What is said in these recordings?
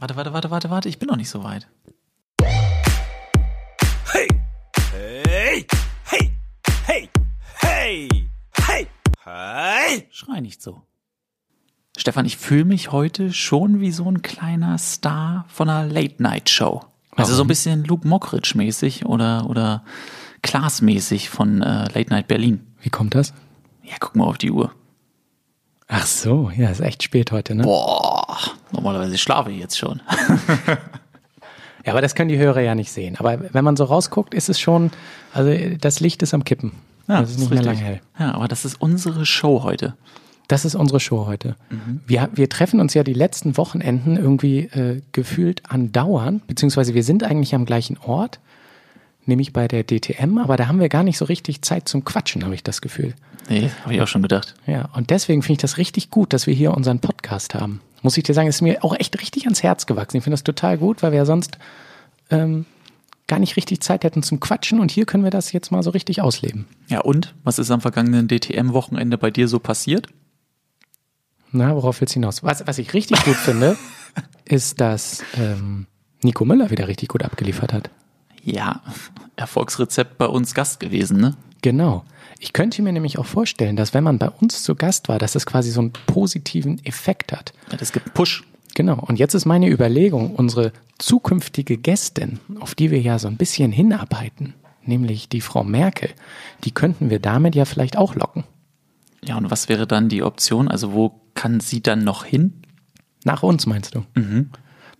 Warte, warte, warte, warte, warte, ich bin noch nicht so weit. Hey! Hey! Hey! Hey! Hey! Hey! Hey! Schrei nicht so. Stefan, ich fühle mich heute schon wie so ein kleiner Star von einer Late-Night-Show. Also so ein bisschen Luke Mockridge mäßig oder, oder Klaas mäßig von äh, Late Night Berlin. Wie kommt das? Ja, guck mal auf die Uhr. Ach so, ja, ist echt spät heute, ne? Boah, normalerweise schlafe ich jetzt schon. Ja, aber das können die Hörer ja nicht sehen. Aber wenn man so rausguckt, ist es schon, also das Licht ist am Kippen. Ja, das ist nicht mehr lange hell. Ja, aber das ist unsere Show heute. Das ist unsere Show heute. Wir, wir treffen uns ja die letzten Wochenenden irgendwie äh, gefühlt andauernd, beziehungsweise wir sind eigentlich am gleichen Ort, nämlich bei der DTM, aber da haben wir gar nicht so richtig Zeit zum Quatschen, habe ich das Gefühl. Nee, habe ich auch schon gedacht. Ja, und deswegen finde ich das richtig gut, dass wir hier unseren Podcast haben. Muss ich dir sagen, ist mir auch echt richtig ans Herz gewachsen. Ich finde das total gut, weil wir ja sonst ähm, gar nicht richtig Zeit hätten zum Quatschen und hier können wir das jetzt mal so richtig ausleben. Ja, und was ist am vergangenen DTM-Wochenende bei dir so passiert? Na, worauf willst du hinaus? Was, was ich richtig gut finde, ist, dass ähm, Nico Müller wieder richtig gut abgeliefert hat. Ja, Erfolgsrezept bei uns Gast gewesen, ne? Genau. Ich könnte mir nämlich auch vorstellen, dass wenn man bei uns zu Gast war, dass das quasi so einen positiven Effekt hat. Ja, das gibt Push. Genau. Und jetzt ist meine Überlegung, unsere zukünftige Gästin, auf die wir ja so ein bisschen hinarbeiten, nämlich die Frau Merkel, die könnten wir damit ja vielleicht auch locken. Ja, und was wäre dann die Option? Also wo kann sie dann noch hin? Nach uns, meinst du? Mhm.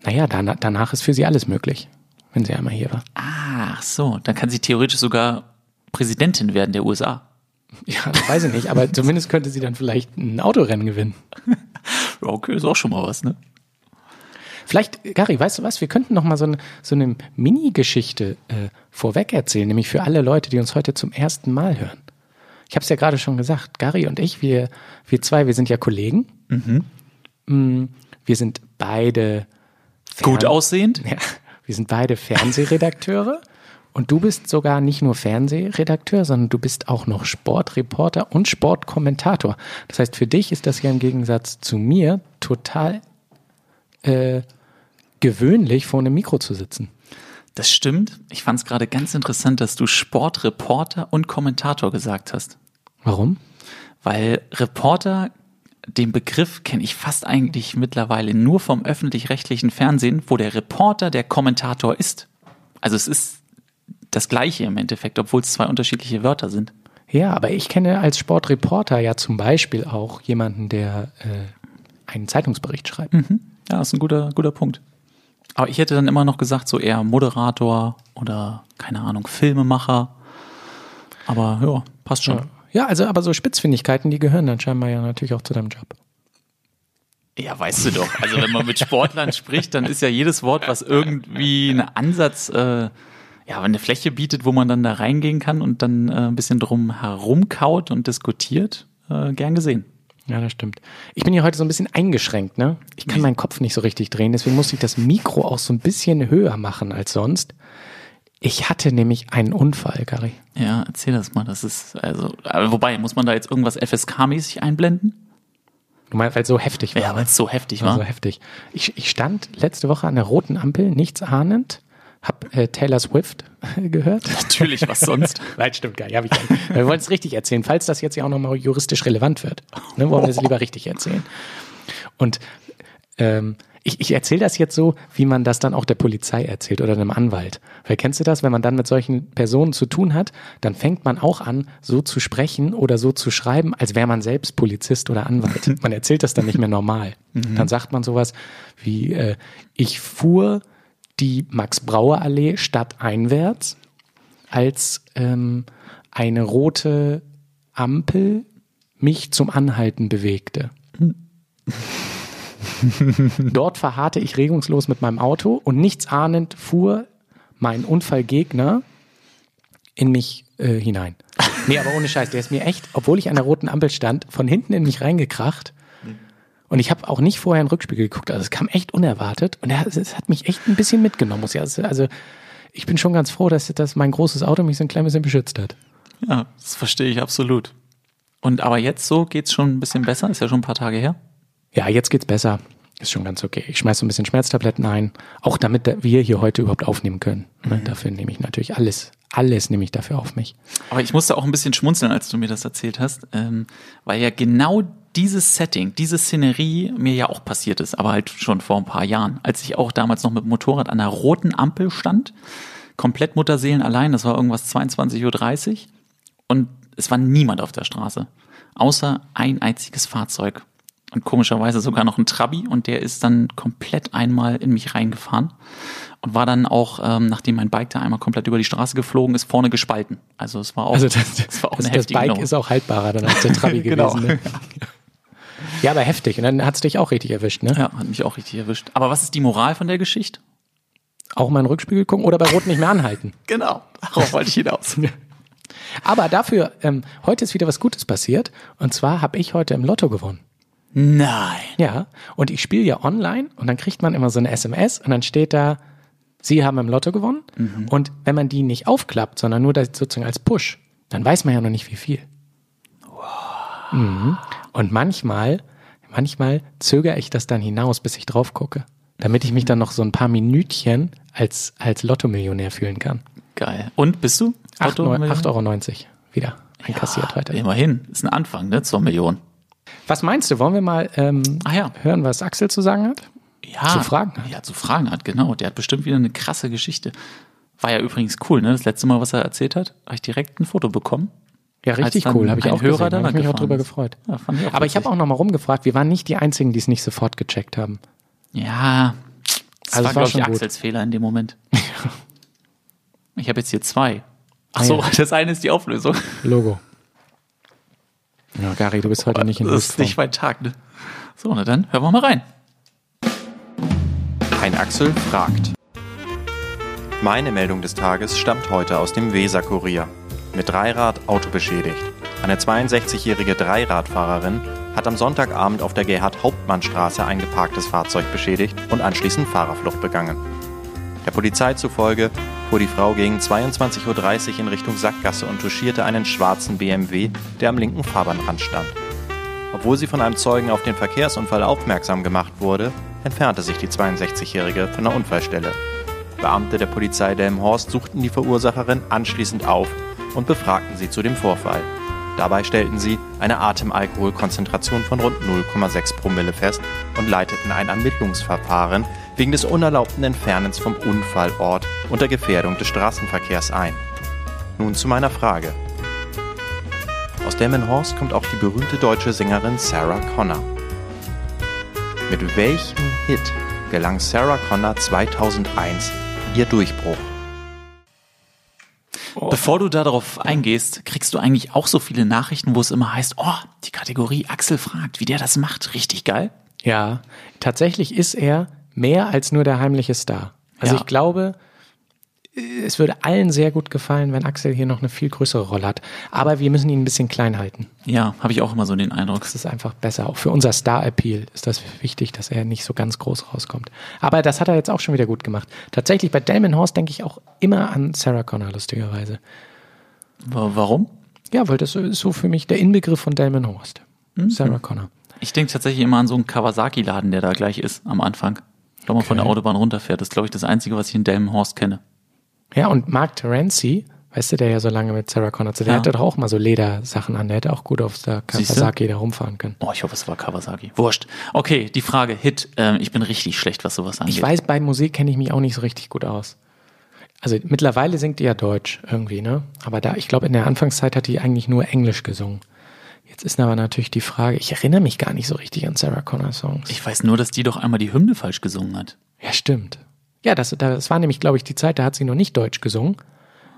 Naja, dan danach ist für sie alles möglich, wenn sie einmal hier war. Ach so, dann kann sie theoretisch sogar Präsidentin werden der USA. Ja, das weiß ich nicht, aber zumindest könnte sie dann vielleicht ein Autorennen gewinnen. Okay, ist auch schon mal was, ne? Vielleicht, Gary, weißt du was? Wir könnten noch mal so eine, so eine Mini-Geschichte äh, vorweg erzählen, nämlich für alle Leute, die uns heute zum ersten Mal hören. Ich habe es ja gerade schon gesagt, Gary und ich, wir, wir zwei, wir sind ja Kollegen. Mm, Wir sind beide Gut Fern- aussehend? Ja, wir sind beide Fernsehredakteure. Und du bist sogar nicht nur Fernsehredakteur, sondern du bist auch noch Sportreporter und Sportkommentator. Das heißt, für dich ist das ja im Gegensatz zu mir total äh, gewöhnlich, vor einem Mikro zu sitzen. Das stimmt. Ich fand es gerade ganz interessant, dass du Sportreporter und Kommentator gesagt hast. Warum? Weil Reporter, den Begriff kenne ich fast eigentlich mittlerweile nur vom öffentlich-rechtlichen Fernsehen, wo der Reporter der Kommentator ist. Also es ist das gleiche im Endeffekt, obwohl es zwei unterschiedliche Wörter sind. Ja, aber ich kenne als Sportreporter ja zum Beispiel auch jemanden, der äh, einen Zeitungsbericht schreibt. Ja, das ist ein guter, guter Punkt. Aber ich hätte dann immer noch gesagt, so eher Moderator oder, keine Ahnung, Filmemacher. Aber ja, passt schon. Ja, also aber so Spitzfindigkeiten, die gehören dann scheinbar ja natürlich auch zu deinem Job. Ja, weißt du doch. Also wenn man mit Sportlern spricht, dann ist ja jedes Wort, was irgendwie einen Ansatz, äh, ja, eine Fläche bietet, wo man dann da reingehen kann und dann äh, ein bisschen drum herumkaut und diskutiert, äh, gern gesehen. Ja, das stimmt. Ich bin hier heute so ein bisschen eingeschränkt, ne? Ich kann meinen Kopf nicht so richtig drehen, deswegen muss ich das Mikro auch so ein bisschen höher machen als sonst. Ich hatte nämlich einen Unfall, Gary. Ja, erzähl das mal. Das ist, also, aber wobei, muss man da jetzt irgendwas FSK-mäßig einblenden? Du meinst, weil es so heftig war. Ja, weil es so heftig war war. so heftig. Ich, ich stand letzte Woche an der roten Ampel, nichts ahnend, hab äh, Taylor Swift gehört. Natürlich, was sonst? Nein, stimmt gar nicht. Hab ich gar nicht. Wir wollen es richtig erzählen, falls das jetzt ja auch nochmal juristisch relevant wird. Ne, wollen wir es lieber richtig erzählen. Und ähm, ich, ich erzähle das jetzt so, wie man das dann auch der Polizei erzählt oder einem Anwalt. Weil kennst du das, wenn man dann mit solchen Personen zu tun hat, dann fängt man auch an, so zu sprechen oder so zu schreiben, als wäre man selbst Polizist oder Anwalt. Man erzählt das dann nicht mehr normal. Dann sagt man sowas wie, äh, ich fuhr die Max-Brauer-Allee stadteinwärts, als ähm, eine rote Ampel mich zum Anhalten bewegte. Dort verharrte ich regungslos mit meinem Auto und nichts ahnend fuhr mein Unfallgegner in mich äh, hinein. Nee, aber ohne Scheiß, der ist mir echt, obwohl ich an der roten Ampel stand, von hinten in mich reingekracht. Und ich habe auch nicht vorher in den Rückspiegel geguckt. Also es kam echt unerwartet und es hat mich echt ein bisschen mitgenommen. Muss ich also, also ich bin schon ganz froh, dass, dass mein großes Auto mich so ein klein bisschen beschützt hat. Ja, das verstehe ich absolut. Und aber jetzt so geht's schon ein bisschen besser, ist ja schon ein paar Tage her. Ja, jetzt geht's besser. Ist schon ganz okay. Ich schmeiß so ein bisschen Schmerztabletten ein, auch damit da- wir hier heute überhaupt aufnehmen können. Ne? Mhm. Dafür nehme ich natürlich alles, alles nehme ich dafür auf mich. Aber ich musste auch ein bisschen schmunzeln, als du mir das erzählt hast, ähm, weil ja genau dieses Setting, diese Szenerie mir ja auch passiert ist, aber halt schon vor ein paar Jahren, als ich auch damals noch mit dem Motorrad an einer roten Ampel stand, komplett Mutterseelen allein, das war irgendwas 22.30 Uhr und es war niemand auf der Straße, außer ein einziges Fahrzeug und komischerweise sogar noch ein Trabi und der ist dann komplett einmal in mich reingefahren und war dann auch, ähm, nachdem mein Bike da einmal komplett über die Straße geflogen ist, vorne gespalten. Also es war auch, Also das, das war auch das, eine das heftige Bike Nummer. ist auch haltbarer dann als der Trabi Genau. gewesen. Ne? Ja, aber heftig. Und dann hat's dich auch richtig erwischt, ne? Ja, hat mich auch richtig erwischt. Aber was ist die Moral von der Geschichte? Auch mal in den Rückspiegel gucken oder bei Rot nicht mehr anhalten. Genau, darauf wollte ich hinaus. Aber dafür, ähm, heute ist wieder was Gutes passiert. Und zwar habe ich heute im Lotto gewonnen. Nein. Ja, und ich spiele ja online und dann kriegt man immer so eine SMS und dann steht da, Sie haben im Lotto gewonnen. Und wenn man die nicht aufklappt, sondern nur das sozusagen als Push, dann weiß man ja noch nicht wie viel. Mhm. Und manchmal, manchmal zögere ich das dann hinaus, bis ich drauf gucke, damit ich mich dann noch so ein paar Minütchen als, als Lottomillionär fühlen kann. Geil. Und bist du? 8,90 Lotto- Euro wieder einkassiert heute. Immerhin, ist ein Anfang, ne? Zur Million. Was meinst du, wollen wir mal ähm, Ah ja. hören, was Axel zu sagen hat? Ja. Zu Fragen hat. Ja, zu Fragen hat, genau. Der hat bestimmt wieder eine krasse Geschichte. War ja übrigens cool, ne? Das letzte Mal, was er erzählt hat, habe ich direkt ein Foto bekommen. Ja, richtig cool, habe ich auch Hörer gesehen. da Habe ich mich auch drüber ist. gefreut. Ja, fand ich auch Aber ich habe auch noch mal rumgefragt, wir waren nicht die Einzigen, die es nicht sofort gecheckt haben. Ja, das Also war, es war glaube ich, schon gut. Axels Fehler in dem Moment. ich habe jetzt hier zwei. Ach Ah, ja. das eine ist die Auflösung. Logo. Ja, Gary, du bist heute nicht in Das ist nicht mein Tag, ne? So, na dann, hören wir mal rein. Ein Axel fragt. Meine Meldung des Tages stammt heute aus dem Weser-Kurier. Mit Dreirad Auto beschädigt. Eine 62-jährige Dreiradfahrerin hat am Sonntagabend auf der Gerhard-Hauptmann-Straße ein geparktes Fahrzeug beschädigt und anschließend Fahrerflucht begangen. Der Polizei zufolge fuhr die Frau gegen 22.30 Uhr in Richtung Sackgasse und touchierte einen schwarzen BMW, der am linken Fahrbahnrand stand. Obwohl sie von einem Zeugen auf den Verkehrsunfall aufmerksam gemacht wurde, entfernte sich die 62-Jährige von der Unfallstelle. Beamte der Polizei Delmenhorst suchten die Verursacherin anschließend auf und befragten sie zu dem Vorfall. Dabei stellten sie eine Atemalkoholkonzentration von rund 0,6 Promille fest und leiteten ein Ermittlungsverfahren wegen des unerlaubten Entfernens vom Unfallort unter Gefährdung des Straßenverkehrs ein. Nun zu meiner Frage. Aus Delmenhorst kommt auch die berühmte deutsche Sängerin Sarah Connor. Mit welchem Hit gelang Sarah Connor 2001 ihr Durchbruch? Bevor du darauf eingehst, kriegst du eigentlich auch so viele Nachrichten, wo es immer heißt, oh, die Kategorie Axel fragt, wie der das macht, richtig geil. Ja, tatsächlich ist er mehr als nur der heimliche Star. Also Ja. ich glaube, es würde allen sehr gut gefallen, wenn Axel hier noch eine viel größere Rolle hat. Aber wir müssen ihn ein bisschen klein halten. Ja, habe ich auch immer so den Eindruck. Das ist einfach besser. Auch für unser Star-Appeal ist das wichtig, dass er nicht so ganz groß rauskommt. Aber das hat er jetzt auch schon wieder gut gemacht. Tatsächlich bei Delmenhorst denke ich auch immer an Sarah Connor, lustigerweise. Wa- Warum? Ja, weil das ist so für mich der Inbegriff von Delmenhorst. Sarah Connor. Ich denke tatsächlich immer an so einen Kawasaki-Laden, der da gleich ist am Anfang. Wenn man von der Autobahn runterfährt. Das ist, glaube ich, das Einzige, was ich in Delmenhorst kenne. Ja, und Mark Terenzi, weißt du, der ja so lange mit Sarah Connor zu, der Ja. hatte doch auch mal so Ledersachen an. Der hätte auch gut auf der? Kawasaki da rumfahren können. Oh, ich hoffe, es war Kawasaki. Wurscht. Okay, die Frage, Hit. Ähm, ich bin richtig schlecht, was sowas angeht. Ich weiß, bei Musik kenne ich mich auch nicht so richtig gut aus. Also mittlerweile singt die ja Deutsch irgendwie, ne? Aber da, ich glaube, in der Anfangszeit hat die eigentlich nur Englisch gesungen. Jetzt ist aber natürlich die Frage, ich erinnere mich gar nicht so richtig an Sarah Connor Songs. Ich weiß nur, dass die doch einmal die Hymne falsch gesungen hat. ja, stimmt. Ja, das, das war nämlich, glaube ich, die Zeit, da hat sie noch nicht Deutsch gesungen.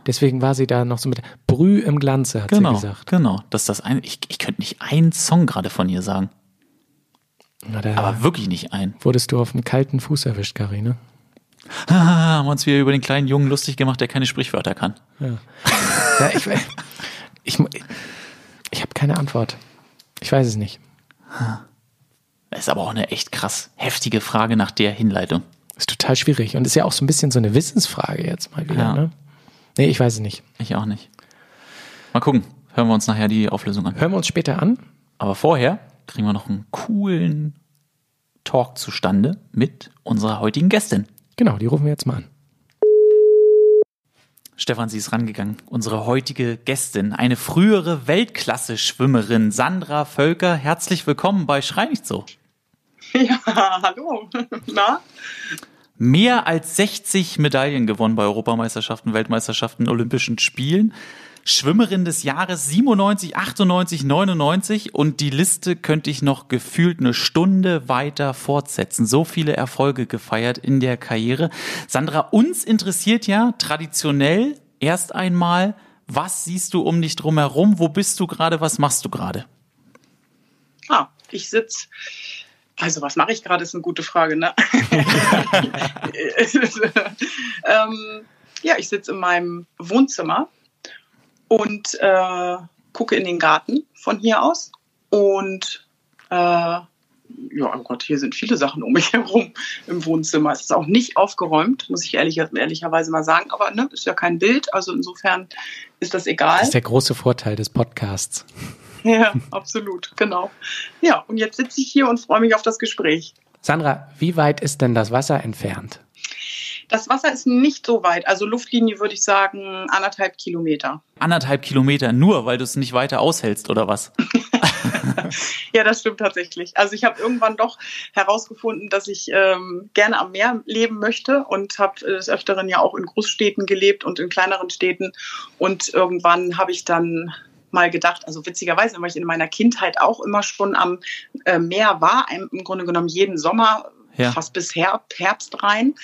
Deswegen war sie da noch so mit Brüh im Glanze, hat Genau, sie gesagt. genau. Das ist das ein, ich, ich könnte nicht einen Song gerade von ihr sagen. Na, Aber wirklich nicht einen. wurdest du auf einen kalten Fuß erwischt, Karine. Haha, haben wir uns wieder über den kleinen Jungen lustig gemacht, der keine Sprichwörter kann. Ja, ich, ich, ich habe keine Antwort. Ich weiß es nicht. Das ist aber auch eine echt krass heftige Frage nach der Hinleitung. Ist total schwierig und ist ja auch so ein bisschen so eine Wissensfrage jetzt mal wieder. Ja. Ne? Nee, ich weiß es nicht. Ich auch nicht. Mal gucken. Hören wir uns nachher die Auflösung an. Hören wir uns später an. Aber vorher kriegen wir noch einen coolen Talk zustande mit unserer heutigen Gästin. Genau, die rufen wir jetzt mal an. Stefan, sie ist rangegangen. Unsere heutige Gästin, eine frühere Weltklasse-Schwimmerin, Sandra Völker. Herzlich willkommen bei Schrei nicht so. Ja, hallo. Na? Mehr als 60 Medaillen gewonnen bei Europameisterschaften, Weltmeisterschaften, Olympischen Spielen. Schwimmerin des Jahres 97, 98, 99 und die Liste könnte ich noch gefühlt eine Stunde weiter fortsetzen. So viele Erfolge gefeiert in der Karriere. Sandra, uns interessiert ja traditionell erst einmal, was siehst du um dich drum herum? Wo bist du gerade? Was machst du gerade? Ah, ich sitze. Also was mache ich gerade, ist eine gute Frage. Ne? ähm, ja, ich sitze in meinem Wohnzimmer und äh, gucke in den Garten von hier aus. Und äh, ja, oh Gott, hier sind viele Sachen um mich herum im Wohnzimmer. Es ist auch nicht aufgeräumt, muss ich ehrlich, ehrlicherweise mal sagen. Aber ne, ist ja kein Bild, also insofern ist das egal. Das ist der große Vorteil des Podcasts. Ja, absolut, genau. Ja, und jetzt sitze ich hier und freue mich auf das Gespräch. Sandra, wie weit ist denn das Wasser entfernt? Das Wasser ist nicht so weit. Also Luftlinie würde ich sagen anderthalb Kilometer. Anderthalb Kilometer nur, weil du es nicht weiter aushältst, oder was? ja, das stimmt tatsächlich. Also ich habe irgendwann doch herausgefunden, dass ich ähm, gerne am Meer leben möchte und habe des Öfteren ja auch in Großstädten gelebt und in kleineren Städten. Und irgendwann habe ich dann mal gedacht, also witzigerweise, weil ich in meiner Kindheit auch immer schon am äh, Meer war, im Grunde genommen jeden Sommer, ja. fast bis Herbst rein.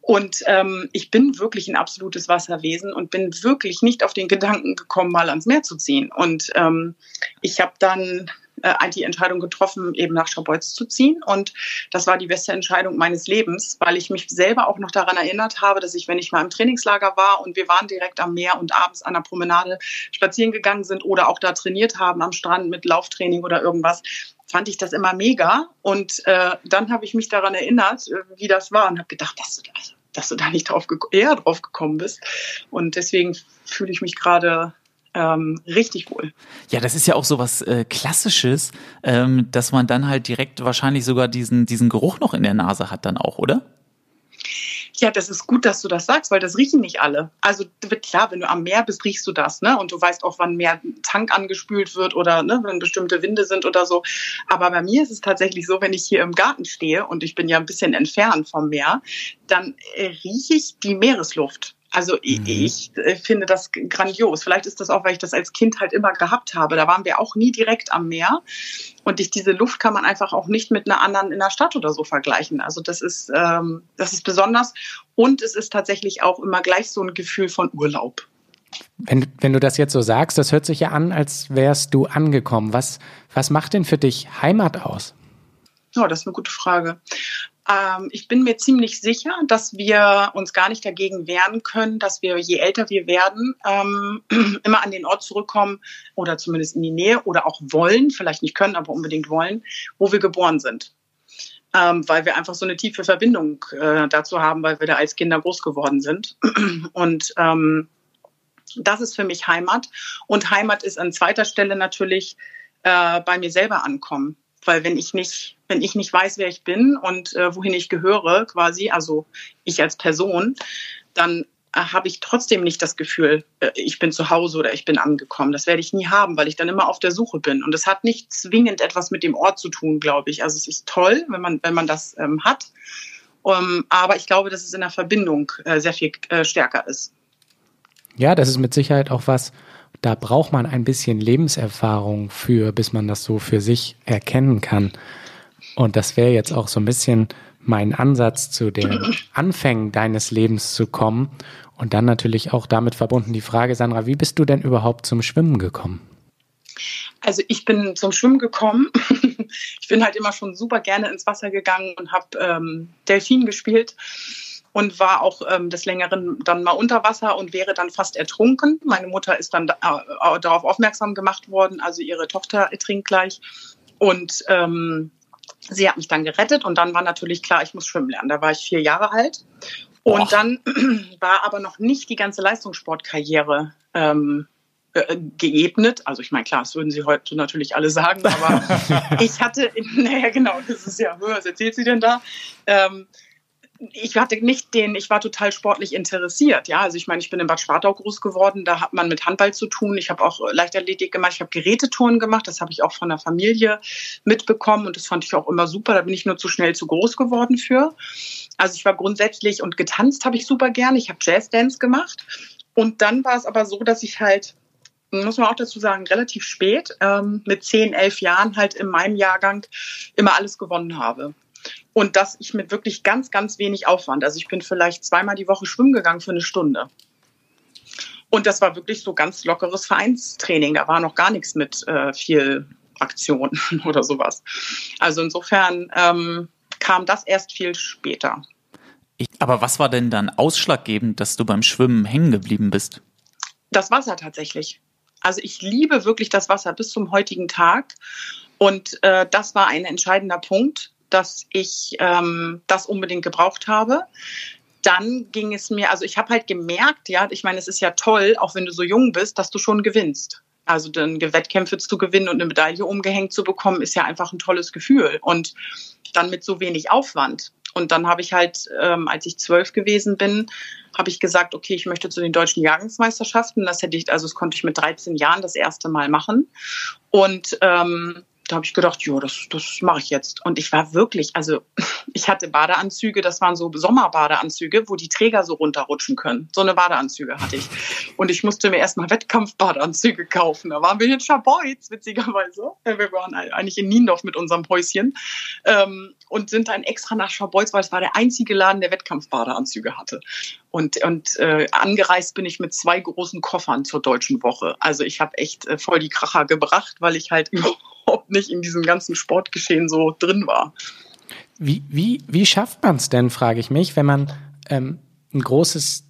Und ähm, ich bin wirklich ein absolutes Wasserwesen und bin wirklich nicht auf den Gedanken gekommen, mal ans Meer zu ziehen. Und ähm, ich habe dann äh, die Entscheidung getroffen, eben nach Schabolz zu ziehen. Und das war die beste Entscheidung meines Lebens, weil ich mich selber auch noch daran erinnert habe, dass ich, wenn ich mal im Trainingslager war und wir waren direkt am Meer und abends an der Promenade spazieren gegangen sind oder auch da trainiert haben am Strand mit Lauftraining oder irgendwas, fand ich das immer mega. Und äh, dann habe ich mich daran erinnert, äh, wie das war und habe gedacht, dass du, also, dass du da nicht drauf eher drauf gekommen bist. Und deswegen fühle ich mich gerade ähm, richtig wohl. Ja, das ist ja auch so was äh, Klassisches, ähm, dass man dann halt direkt wahrscheinlich sogar diesen, diesen Geruch noch in der Nase hat dann auch, oder? Ja, das ist gut, dass du das sagst, weil das riechen nicht alle. Also klar, wenn du am Meer bist, riechst du das, ne? Und du weißt auch, wann mehr Tank angespült wird oder ne, wenn bestimmte Winde sind oder so. Aber bei mir ist es tatsächlich so, wenn ich hier im Garten stehe und ich bin ja ein bisschen entfernt vom Meer, dann äh, rieche ich die Meeresluft. Also mhm. ich äh, finde das grandios. Vielleicht ist das auch, weil ich das als Kind halt immer gehabt habe. Da waren wir auch nie direkt am Meer. Und ich, diese Luft kann man einfach auch nicht mit einer anderen in der Stadt oder so vergleichen. Also das ist, ähm, das ist besonders. Und es ist tatsächlich auch immer gleich so ein Gefühl von Urlaub. Wenn, wenn du das jetzt so sagst, das hört sich ja an, als wärst du angekommen. Was, was macht denn für dich Heimat aus? Ja, das ist eine gute Frage. Ähm, ich bin mir ziemlich sicher, dass wir uns gar nicht dagegen wehren können, dass wir, je älter wir werden, ähm, immer an den Ort zurückkommen oder zumindest in die Nähe oder auch wollen, vielleicht nicht können, aber unbedingt wollen, wo wir geboren sind. Ähm, weil wir einfach so eine tiefe Verbindung äh, dazu haben, weil wir da als Kinder groß geworden sind. Und ähm, das ist für mich Heimat. Und Heimat ist an zweiter Stelle natürlich äh, bei mir selber ankommen. Weil wenn ich nicht, wenn ich nicht weiß, wer ich bin und äh, wohin ich gehöre, quasi, also ich als Person, dann äh, habe ich trotzdem nicht das Gefühl, äh, ich bin zu Hause oder ich bin angekommen. Das werde ich nie haben, weil ich dann immer auf der Suche bin. Und es hat nicht zwingend etwas mit dem Ort zu tun, glaube ich. Also es ist toll, wenn man, wenn man das ähm, hat. Um, ähm, aber ich glaube, dass es in der Verbindung äh, sehr viel äh, stärker ist. Ja, das ist mit Sicherheit auch was, da braucht man ein bisschen Lebenserfahrung für, bis man das so für sich erkennen kann. Und das wäre jetzt auch so ein bisschen mein Ansatz, zu den Anfängen deines Lebens zu kommen. Und dann natürlich auch damit verbunden die Frage, Sandra, wie bist du denn überhaupt zum Schwimmen gekommen? Also ich bin zum Schwimmen gekommen. ich bin halt immer schon super gerne ins Wasser gegangen und habe ähm, Delfin gespielt und war auch ähm, des Längeren dann mal unter Wasser und wäre dann fast ertrunken. Meine Mutter ist dann da, äh, darauf aufmerksam gemacht worden, also ihre Tochter ertrinkt gleich. Und ähm, sie hat mich dann gerettet und dann war natürlich klar, ich muss schwimmen lernen. Da war ich vier Jahre alt. Und Och. dann war aber noch nicht die ganze Leistungssportkarriere ähm, äh, geebnet. Also ich meine, klar, das würden sie heute natürlich alle sagen, aber ich hatte, naja genau, das ist ja, was erzählt sie denn da? Ähm, ich hatte nicht den, ich war total sportlich interessiert. Ja, also ich meine, ich bin in Bad Schwartau groß geworden, da hat man mit Handball zu tun. Ich habe auch Leichtathletik gemacht, ich habe Gerätetouren gemacht, das habe ich auch von der Familie mitbekommen und das fand ich auch immer super. Da bin ich nur zu schnell zu groß geworden für. Also ich war grundsätzlich und getanzt habe ich super gerne. Ich habe Jazzdance gemacht und dann war es aber so, dass ich halt muss man auch dazu sagen, relativ spät, ähm, mit zehn, elf Jahren halt in meinem Jahrgang immer alles gewonnen habe. Und dass ich mit wirklich ganz, ganz wenig Aufwand, also ich bin vielleicht zweimal die Woche schwimmen gegangen für eine Stunde. Und das war wirklich so ganz lockeres Vereinstraining. Da war noch gar nichts mit äh, viel Aktion oder sowas. Also insofern ähm, kam das erst viel später. Ich, aber was war denn dann ausschlaggebend, dass du beim Schwimmen hängen geblieben bist? Das Wasser tatsächlich. Also ich liebe wirklich das Wasser bis zum heutigen Tag. Und äh, das war ein entscheidender Punkt dass ich ähm, das unbedingt gebraucht habe. Dann ging es mir, also ich habe halt gemerkt, ja, ich meine, es ist ja toll, auch wenn du so jung bist, dass du schon gewinnst. Also dann Wettkämpfe zu gewinnen und eine Medaille umgehängt zu bekommen, ist ja einfach ein tolles Gefühl. Und dann mit so wenig Aufwand. Und dann habe ich halt, ähm, als ich zwölf gewesen bin, habe ich gesagt, okay, ich möchte zu den deutschen Jahrgangsmeisterschaften. Das hätte ich, also das konnte ich mit 13 Jahren das erste Mal machen. Und ähm, da habe ich gedacht, ja, das, das mache ich jetzt. Und ich war wirklich, also ich hatte Badeanzüge, das waren so Sommerbadeanzüge, wo die Träger so runterrutschen können. So eine Badeanzüge hatte ich. Und ich musste mir erstmal Wettkampfbadeanzüge kaufen. Da waren wir in Schaboiz, witzigerweise. Wir waren eigentlich in Niendorf mit unserem Häuschen ähm, und sind dann extra nach Schaboiz, weil es war der einzige Laden, der Wettkampfbadeanzüge hatte. Und, und äh, angereist bin ich mit zwei großen Koffern zur deutschen Woche. Also ich habe echt äh, voll die Kracher gebracht, weil ich halt überhaupt nicht in diesem ganzen Sportgeschehen so drin war. Wie, wie, wie schafft man es denn, frage ich mich, wenn man ähm, ein großes,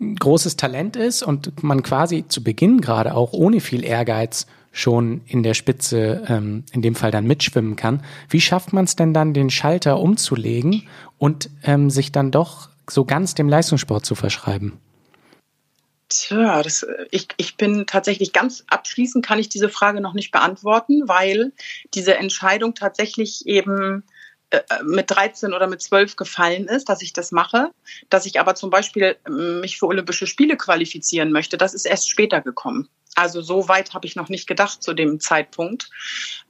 ein großes Talent ist und man quasi zu Beginn gerade auch ohne viel Ehrgeiz schon in der Spitze, ähm, in dem Fall dann mitschwimmen kann. Wie schafft man es denn dann, den Schalter umzulegen und ähm, sich dann doch so ganz dem Leistungssport zu verschreiben? Tja, das, ich, ich bin tatsächlich ganz abschließend kann ich diese Frage noch nicht beantworten, weil diese Entscheidung tatsächlich eben äh, mit 13 oder mit 12 gefallen ist, dass ich das mache. Dass ich aber zum Beispiel ähm, mich für Olympische Spiele qualifizieren möchte, das ist erst später gekommen. Also so weit habe ich noch nicht gedacht zu dem Zeitpunkt.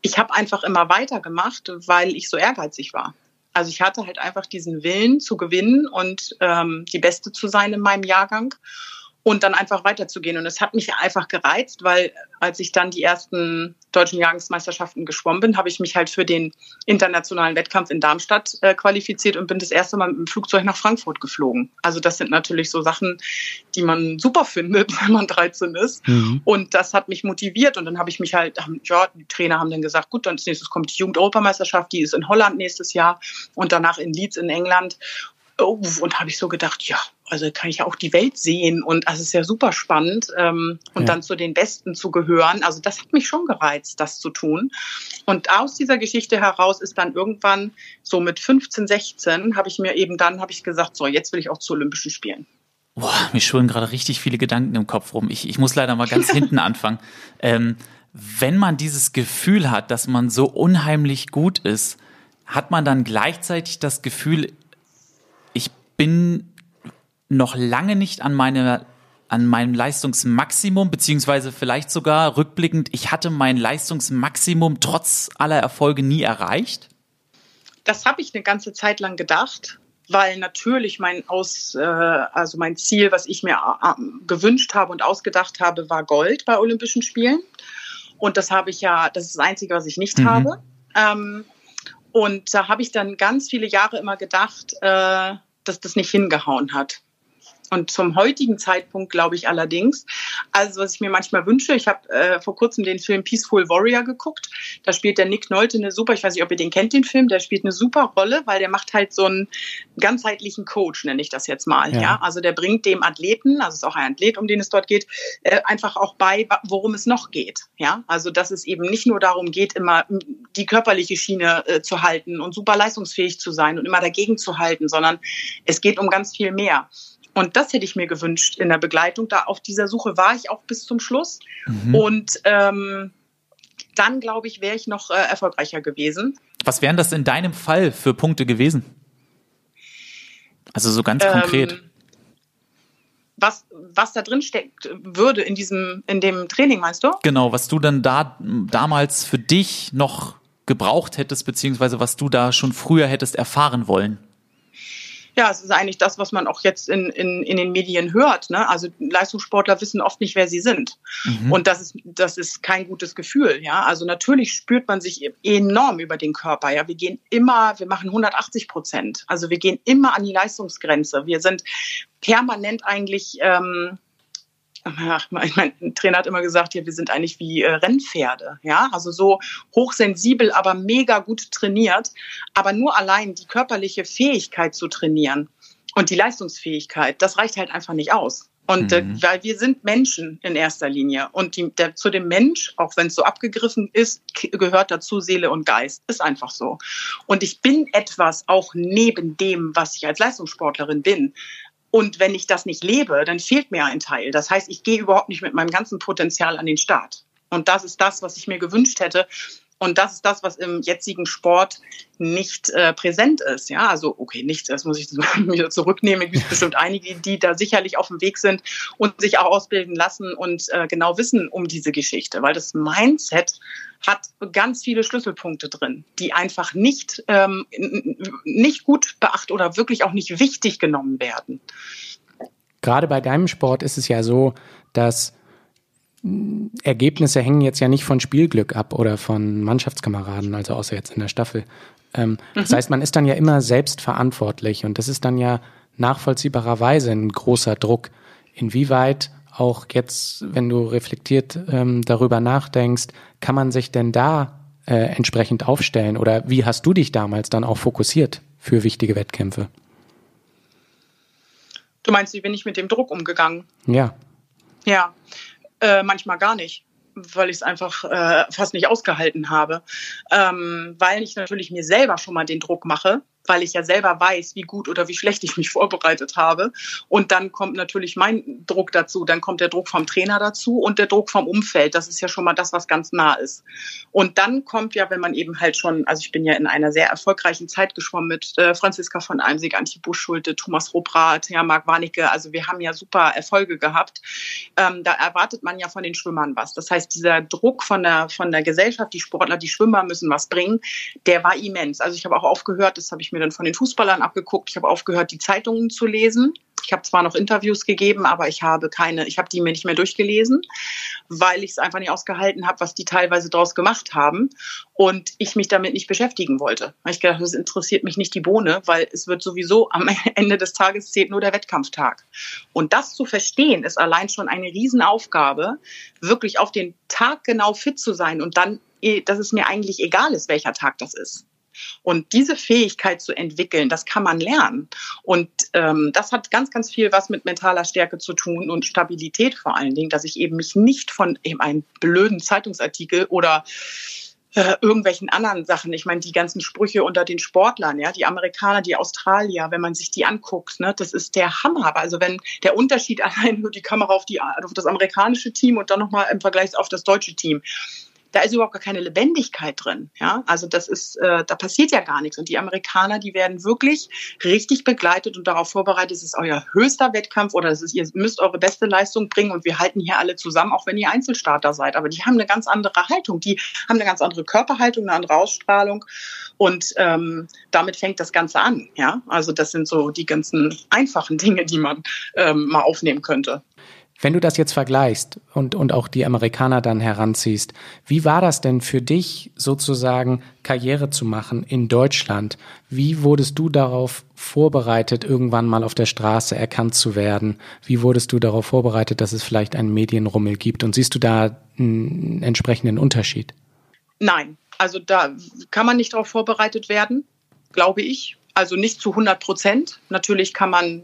Ich habe einfach immer weitergemacht, weil ich so ehrgeizig war. Also ich hatte halt einfach diesen Willen zu gewinnen und ähm, die Beste zu sein in meinem Jahrgang und dann einfach weiterzugehen. Und es hat mich einfach gereizt, weil als ich dann die ersten deutschen Jahrgangsmeisterschaften geschwommen bin, habe ich mich halt für den internationalen Wettkampf in Darmstadt äh, qualifiziert und bin das erste Mal mit dem Flugzeug nach Frankfurt geflogen. Also das sind natürlich so Sachen, die man super findet, wenn man 13 ist. Mhm. Und das hat mich motiviert und dann habe ich mich halt, ja, die Trainer haben dann gesagt, gut, dann als nächstes kommt die Jugendeuropameisterschaft, die ist in Holland nächstes Jahr und danach in Leeds in England. Oh, und habe ich so gedacht, ja, also kann ich ja auch die Welt sehen und es ist ja super spannend ähm, und ja. dann zu den Besten zu gehören. Also das hat mich schon gereizt, das zu tun. Und aus dieser Geschichte heraus ist dann irgendwann so mit 15, 16 habe ich mir eben dann habe ich gesagt, so jetzt will ich auch zu Olympischen Spielen. Boah, mir schwirren gerade richtig viele Gedanken im Kopf rum. Ich, ich muss leider mal ganz hinten anfangen. Ähm, wenn man dieses Gefühl hat, dass man so unheimlich gut ist, hat man dann gleichzeitig das Gefühl, bin noch lange nicht an meine an meinem Leistungsmaximum, beziehungsweise vielleicht sogar rückblickend, ich hatte mein Leistungsmaximum trotz aller Erfolge nie erreicht? Das habe ich eine ganze Zeit lang gedacht, weil natürlich mein Aus, äh, also mein Ziel, was ich mir äh, gewünscht habe und ausgedacht habe, war Gold bei Olympischen Spielen. Und das habe ich ja, das ist das Einzige, was ich nicht mhm. habe. Ähm, und da habe ich dann ganz viele Jahre immer gedacht, äh, dass das nicht hingehauen hat. Und zum heutigen Zeitpunkt glaube ich allerdings, also was ich mir manchmal wünsche, ich habe äh, vor kurzem den Film Peaceful Warrior geguckt. Da spielt der Nick Nolte eine super, ich weiß nicht, ob ihr den kennt, den Film, der spielt eine super Rolle, weil der macht halt so einen ganzheitlichen Coach, nenne ich das jetzt mal. Ja. ja? Also der bringt dem Athleten, also es ist auch ein Athlet, um den es dort geht, äh, einfach auch bei, worum es noch geht. Ja, also dass es eben nicht nur darum geht, immer die körperliche Schiene äh, zu halten und super leistungsfähig zu sein und immer dagegen zu halten, sondern es geht um ganz viel mehr. Und das hätte ich mir gewünscht in der Begleitung. Da auf dieser Suche war ich auch bis zum Schluss. Mhm. Und ähm, dann, glaube ich, wäre ich noch äh, erfolgreicher gewesen. Was wären das in deinem Fall für Punkte gewesen? Also so ganz konkret. Ähm, was, was da drin steckt, würde in diesem, in dem Training, meinst du? Genau, was du dann da damals für dich noch gebraucht hättest, beziehungsweise was du da schon früher hättest erfahren wollen ja, es ist eigentlich das, was man auch jetzt in, in, in den Medien hört. Ne? Also Leistungssportler wissen oft nicht, wer sie sind. Mhm. Und das ist, das ist kein gutes Gefühl. Ja, also natürlich spürt man sich enorm über den Körper. Ja, wir gehen immer, wir machen 180 Prozent. Also wir gehen immer an die Leistungsgrenze. Wir sind permanent eigentlich ähm, mein Trainer hat immer gesagt, ja, wir sind eigentlich wie äh, Rennpferde, ja, also so hochsensibel, aber mega gut trainiert, aber nur allein die körperliche Fähigkeit zu trainieren und die Leistungsfähigkeit, das reicht halt einfach nicht aus. Und äh, mhm. äh, weil wir sind Menschen in erster Linie. Und die, der, zu dem Mensch, auch wenn es so abgegriffen ist, gehört dazu Seele und Geist. Ist einfach so. Und ich bin etwas auch neben dem, was ich als Leistungssportlerin bin. Und wenn ich das nicht lebe, dann fehlt mir ein Teil. Das heißt, ich gehe überhaupt nicht mit meinem ganzen Potenzial an den Start. Und das ist das, was ich mir gewünscht hätte. Und das ist das, was im jetzigen Sport nicht äh, präsent ist. Ja, also okay, nicht, das muss ich wieder zurücknehmen. Es gibt bestimmt einige, die da sicherlich auf dem Weg sind und sich auch ausbilden lassen und äh, genau wissen um diese Geschichte, weil das Mindset hat ganz viele Schlüsselpunkte drin, die einfach nicht, ähm, nicht gut beachtet oder wirklich auch nicht wichtig genommen werden. Gerade bei deinem Sport ist es ja so, dass Ergebnisse hängen jetzt ja nicht von Spielglück ab oder von Mannschaftskameraden, also außer jetzt in der Staffel. Ähm, mhm. Das heißt, man ist dann ja immer selbst verantwortlich und das ist dann ja nachvollziehbarerweise ein großer Druck. Inwieweit auch jetzt, wenn du reflektiert ähm, darüber nachdenkst, kann man sich denn da äh, entsprechend aufstellen oder wie hast du dich damals dann auch fokussiert für wichtige Wettkämpfe? Du meinst, wie bin ich mit dem Druck umgegangen? Ja. Ja, äh, manchmal gar nicht weil ich es einfach äh, fast nicht ausgehalten habe, ähm, weil ich natürlich mir selber schon mal den Druck mache, weil ich ja selber weiß, wie gut oder wie schlecht ich mich vorbereitet habe. Und dann kommt natürlich mein Druck dazu, dann kommt der Druck vom Trainer dazu und der Druck vom Umfeld. Das ist ja schon mal das, was ganz nah ist. Und dann kommt ja, wenn man eben halt schon, also ich bin ja in einer sehr erfolgreichen Zeit geschwommen mit äh, Franziska von Almsig, Antje Buschschulte, Thomas Robrath, ja, Marc Warnecke. Also wir haben ja super Erfolge gehabt. Ähm, da erwartet man ja von den Schwimmern was. Das heißt, dieser Druck von der, von der Gesellschaft, die Sportler, die Schwimmer müssen was bringen, der war immens. Also ich habe auch aufgehört, das habe ich mir dann von den Fußballern abgeguckt. Ich habe aufgehört, die Zeitungen zu lesen. Ich habe zwar noch Interviews gegeben, aber ich habe keine, ich habe die mir nicht mehr durchgelesen, weil ich es einfach nicht ausgehalten habe, was die teilweise daraus gemacht haben und ich mich damit nicht beschäftigen wollte. Ich gedacht, das interessiert mich nicht die Bohne, weil es wird sowieso am Ende des Tages zählt nur der Wettkampftag. Und das zu verstehen, ist allein schon eine Riesenaufgabe, wirklich auf den Tag genau fit zu sein und dann, eh, dass es mir eigentlich egal ist, welcher Tag das ist. Und diese Fähigkeit zu entwickeln, das kann man lernen. Und ähm, das hat ganz, ganz viel was mit mentaler Stärke zu tun und Stabilität vor allen Dingen, dass ich eben mich nicht von eben einem blöden Zeitungsartikel oder äh, irgendwelchen anderen Sachen. Ich meine, die ganzen Sprüche unter den Sportlern, ja, die Amerikaner, die Australier, wenn man sich die anguckt, ne, das ist der Hammer. Also wenn der Unterschied allein nur die Kamera auf, die, auf das amerikanische Team und dann nochmal im Vergleich auf das deutsche Team da ist überhaupt gar keine Lebendigkeit drin. Ja, also das ist, äh, da passiert ja gar nichts. Und die Amerikaner, die werden wirklich richtig begleitet und darauf vorbereitet, es ist euer höchster Wettkampf oder es ist, ihr müsst eure beste Leistung bringen und wir halten hier alle zusammen, auch wenn ihr Einzelstarter seid. Aber die haben eine ganz andere Haltung, die haben eine ganz andere Körperhaltung, eine andere Ausstrahlung und ähm, damit fängt das Ganze an. Ja, also das sind so die ganzen einfachen Dinge, die man ähm, mal aufnehmen könnte. Wenn du das jetzt vergleichst und, und auch die Amerikaner dann heranziehst, wie war das denn für dich sozusagen Karriere zu machen in Deutschland? Wie wurdest du darauf vorbereitet, irgendwann mal auf der Straße erkannt zu werden? Wie wurdest du darauf vorbereitet, dass es vielleicht einen Medienrummel gibt? Und siehst du da einen entsprechenden Unterschied? Nein, also da kann man nicht darauf vorbereitet werden, glaube ich. Also nicht zu 100 Prozent. Natürlich kann man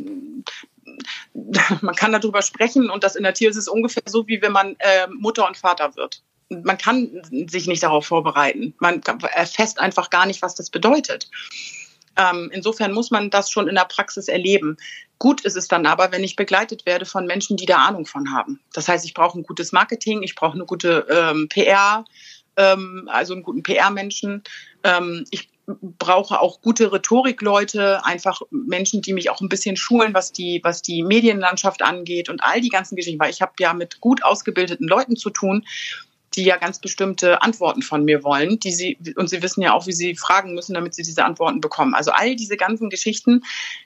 man kann darüber sprechen und das in der Tierwelt ist ungefähr so, wie wenn man äh, Mutter und Vater wird. Man kann sich nicht darauf vorbereiten. Man erfasst einfach gar nicht, was das bedeutet. Ähm, insofern muss man das schon in der Praxis erleben. Gut ist es dann aber, wenn ich begleitet werde von Menschen, die da Ahnung von haben. Das heißt, ich brauche ein gutes Marketing, ich brauche eine gute ähm, PR, ähm, also einen guten PR-Menschen. Ähm, ich brauche auch gute Rhetorikleute, einfach Menschen, die mich auch ein bisschen schulen, was die, was die Medienlandschaft angeht und all die ganzen Geschichten, weil ich habe ja mit gut ausgebildeten Leuten zu tun, die ja ganz bestimmte Antworten von mir wollen, die sie und sie wissen ja auch, wie sie fragen müssen, damit sie diese Antworten bekommen. Also all diese ganzen Geschichten,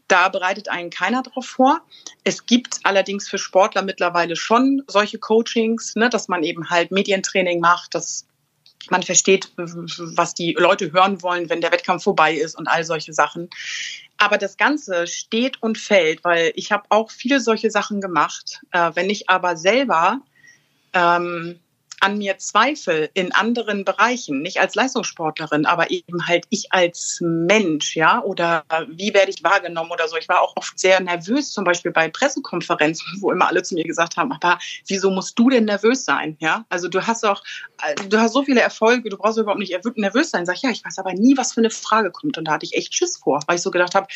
da bereitet einen keiner drauf vor. Es gibt allerdings für Sportler mittlerweile schon solche Coachings, ne, dass man eben halt Medientraining macht, dass man versteht, was die Leute hören wollen, wenn der Wettkampf vorbei ist und all solche Sachen. Aber das Ganze steht und fällt, weil ich habe auch viele solche Sachen gemacht. Äh, wenn ich aber selber ähm, an mir Zweifel in anderen Bereichen, nicht als Leistungssportlerin, aber eben halt ich als Mensch, ja, oder wie werde ich wahrgenommen oder so. Ich war auch oft sehr nervös, zum Beispiel bei Pressekonferenzen, wo immer alle zu mir gesagt haben, aber wieso musst du denn nervös sein, ja? Also du hast doch, du hast so viele Erfolge, du brauchst überhaupt nicht nervös sein. Sag ich, ja, ich weiß aber nie, was für eine Frage kommt. Und da hatte ich echt Schiss vor, weil ich so gedacht habe,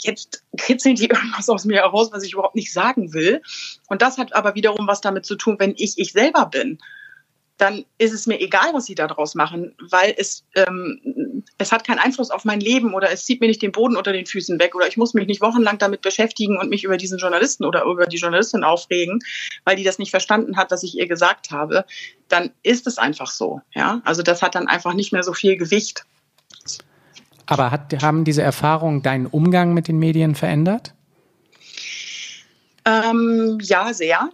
jetzt kitzeln die irgendwas aus mir heraus, was ich überhaupt nicht sagen will. Und das hat aber wiederum was damit zu tun, wenn ich ich selber bin dann ist es mir egal, was sie daraus machen, weil es, ähm, es hat keinen Einfluss auf mein Leben oder es zieht mir nicht den Boden unter den Füßen weg oder ich muss mich nicht wochenlang damit beschäftigen und mich über diesen Journalisten oder über die Journalistin aufregen, weil die das nicht verstanden hat, was ich ihr gesagt habe, dann ist es einfach so. Ja, also das hat dann einfach nicht mehr so viel Gewicht. Aber hat, haben diese Erfahrungen deinen Umgang mit den Medien verändert? Ähm, ja, sehr.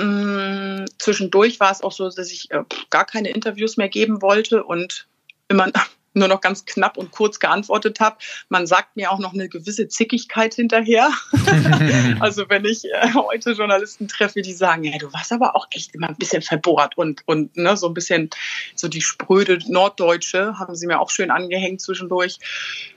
Mm, zwischendurch war es auch so, dass ich äh, gar keine Interviews mehr geben wollte und immer nur noch ganz knapp und kurz geantwortet habe. Man sagt mir auch noch eine gewisse Zickigkeit hinterher. also wenn ich äh, heute Journalisten treffe, die sagen, ja, du warst aber auch echt immer ein bisschen verbohrt und, und ne, so ein bisschen so die spröde Norddeutsche haben sie mir auch schön angehängt zwischendurch.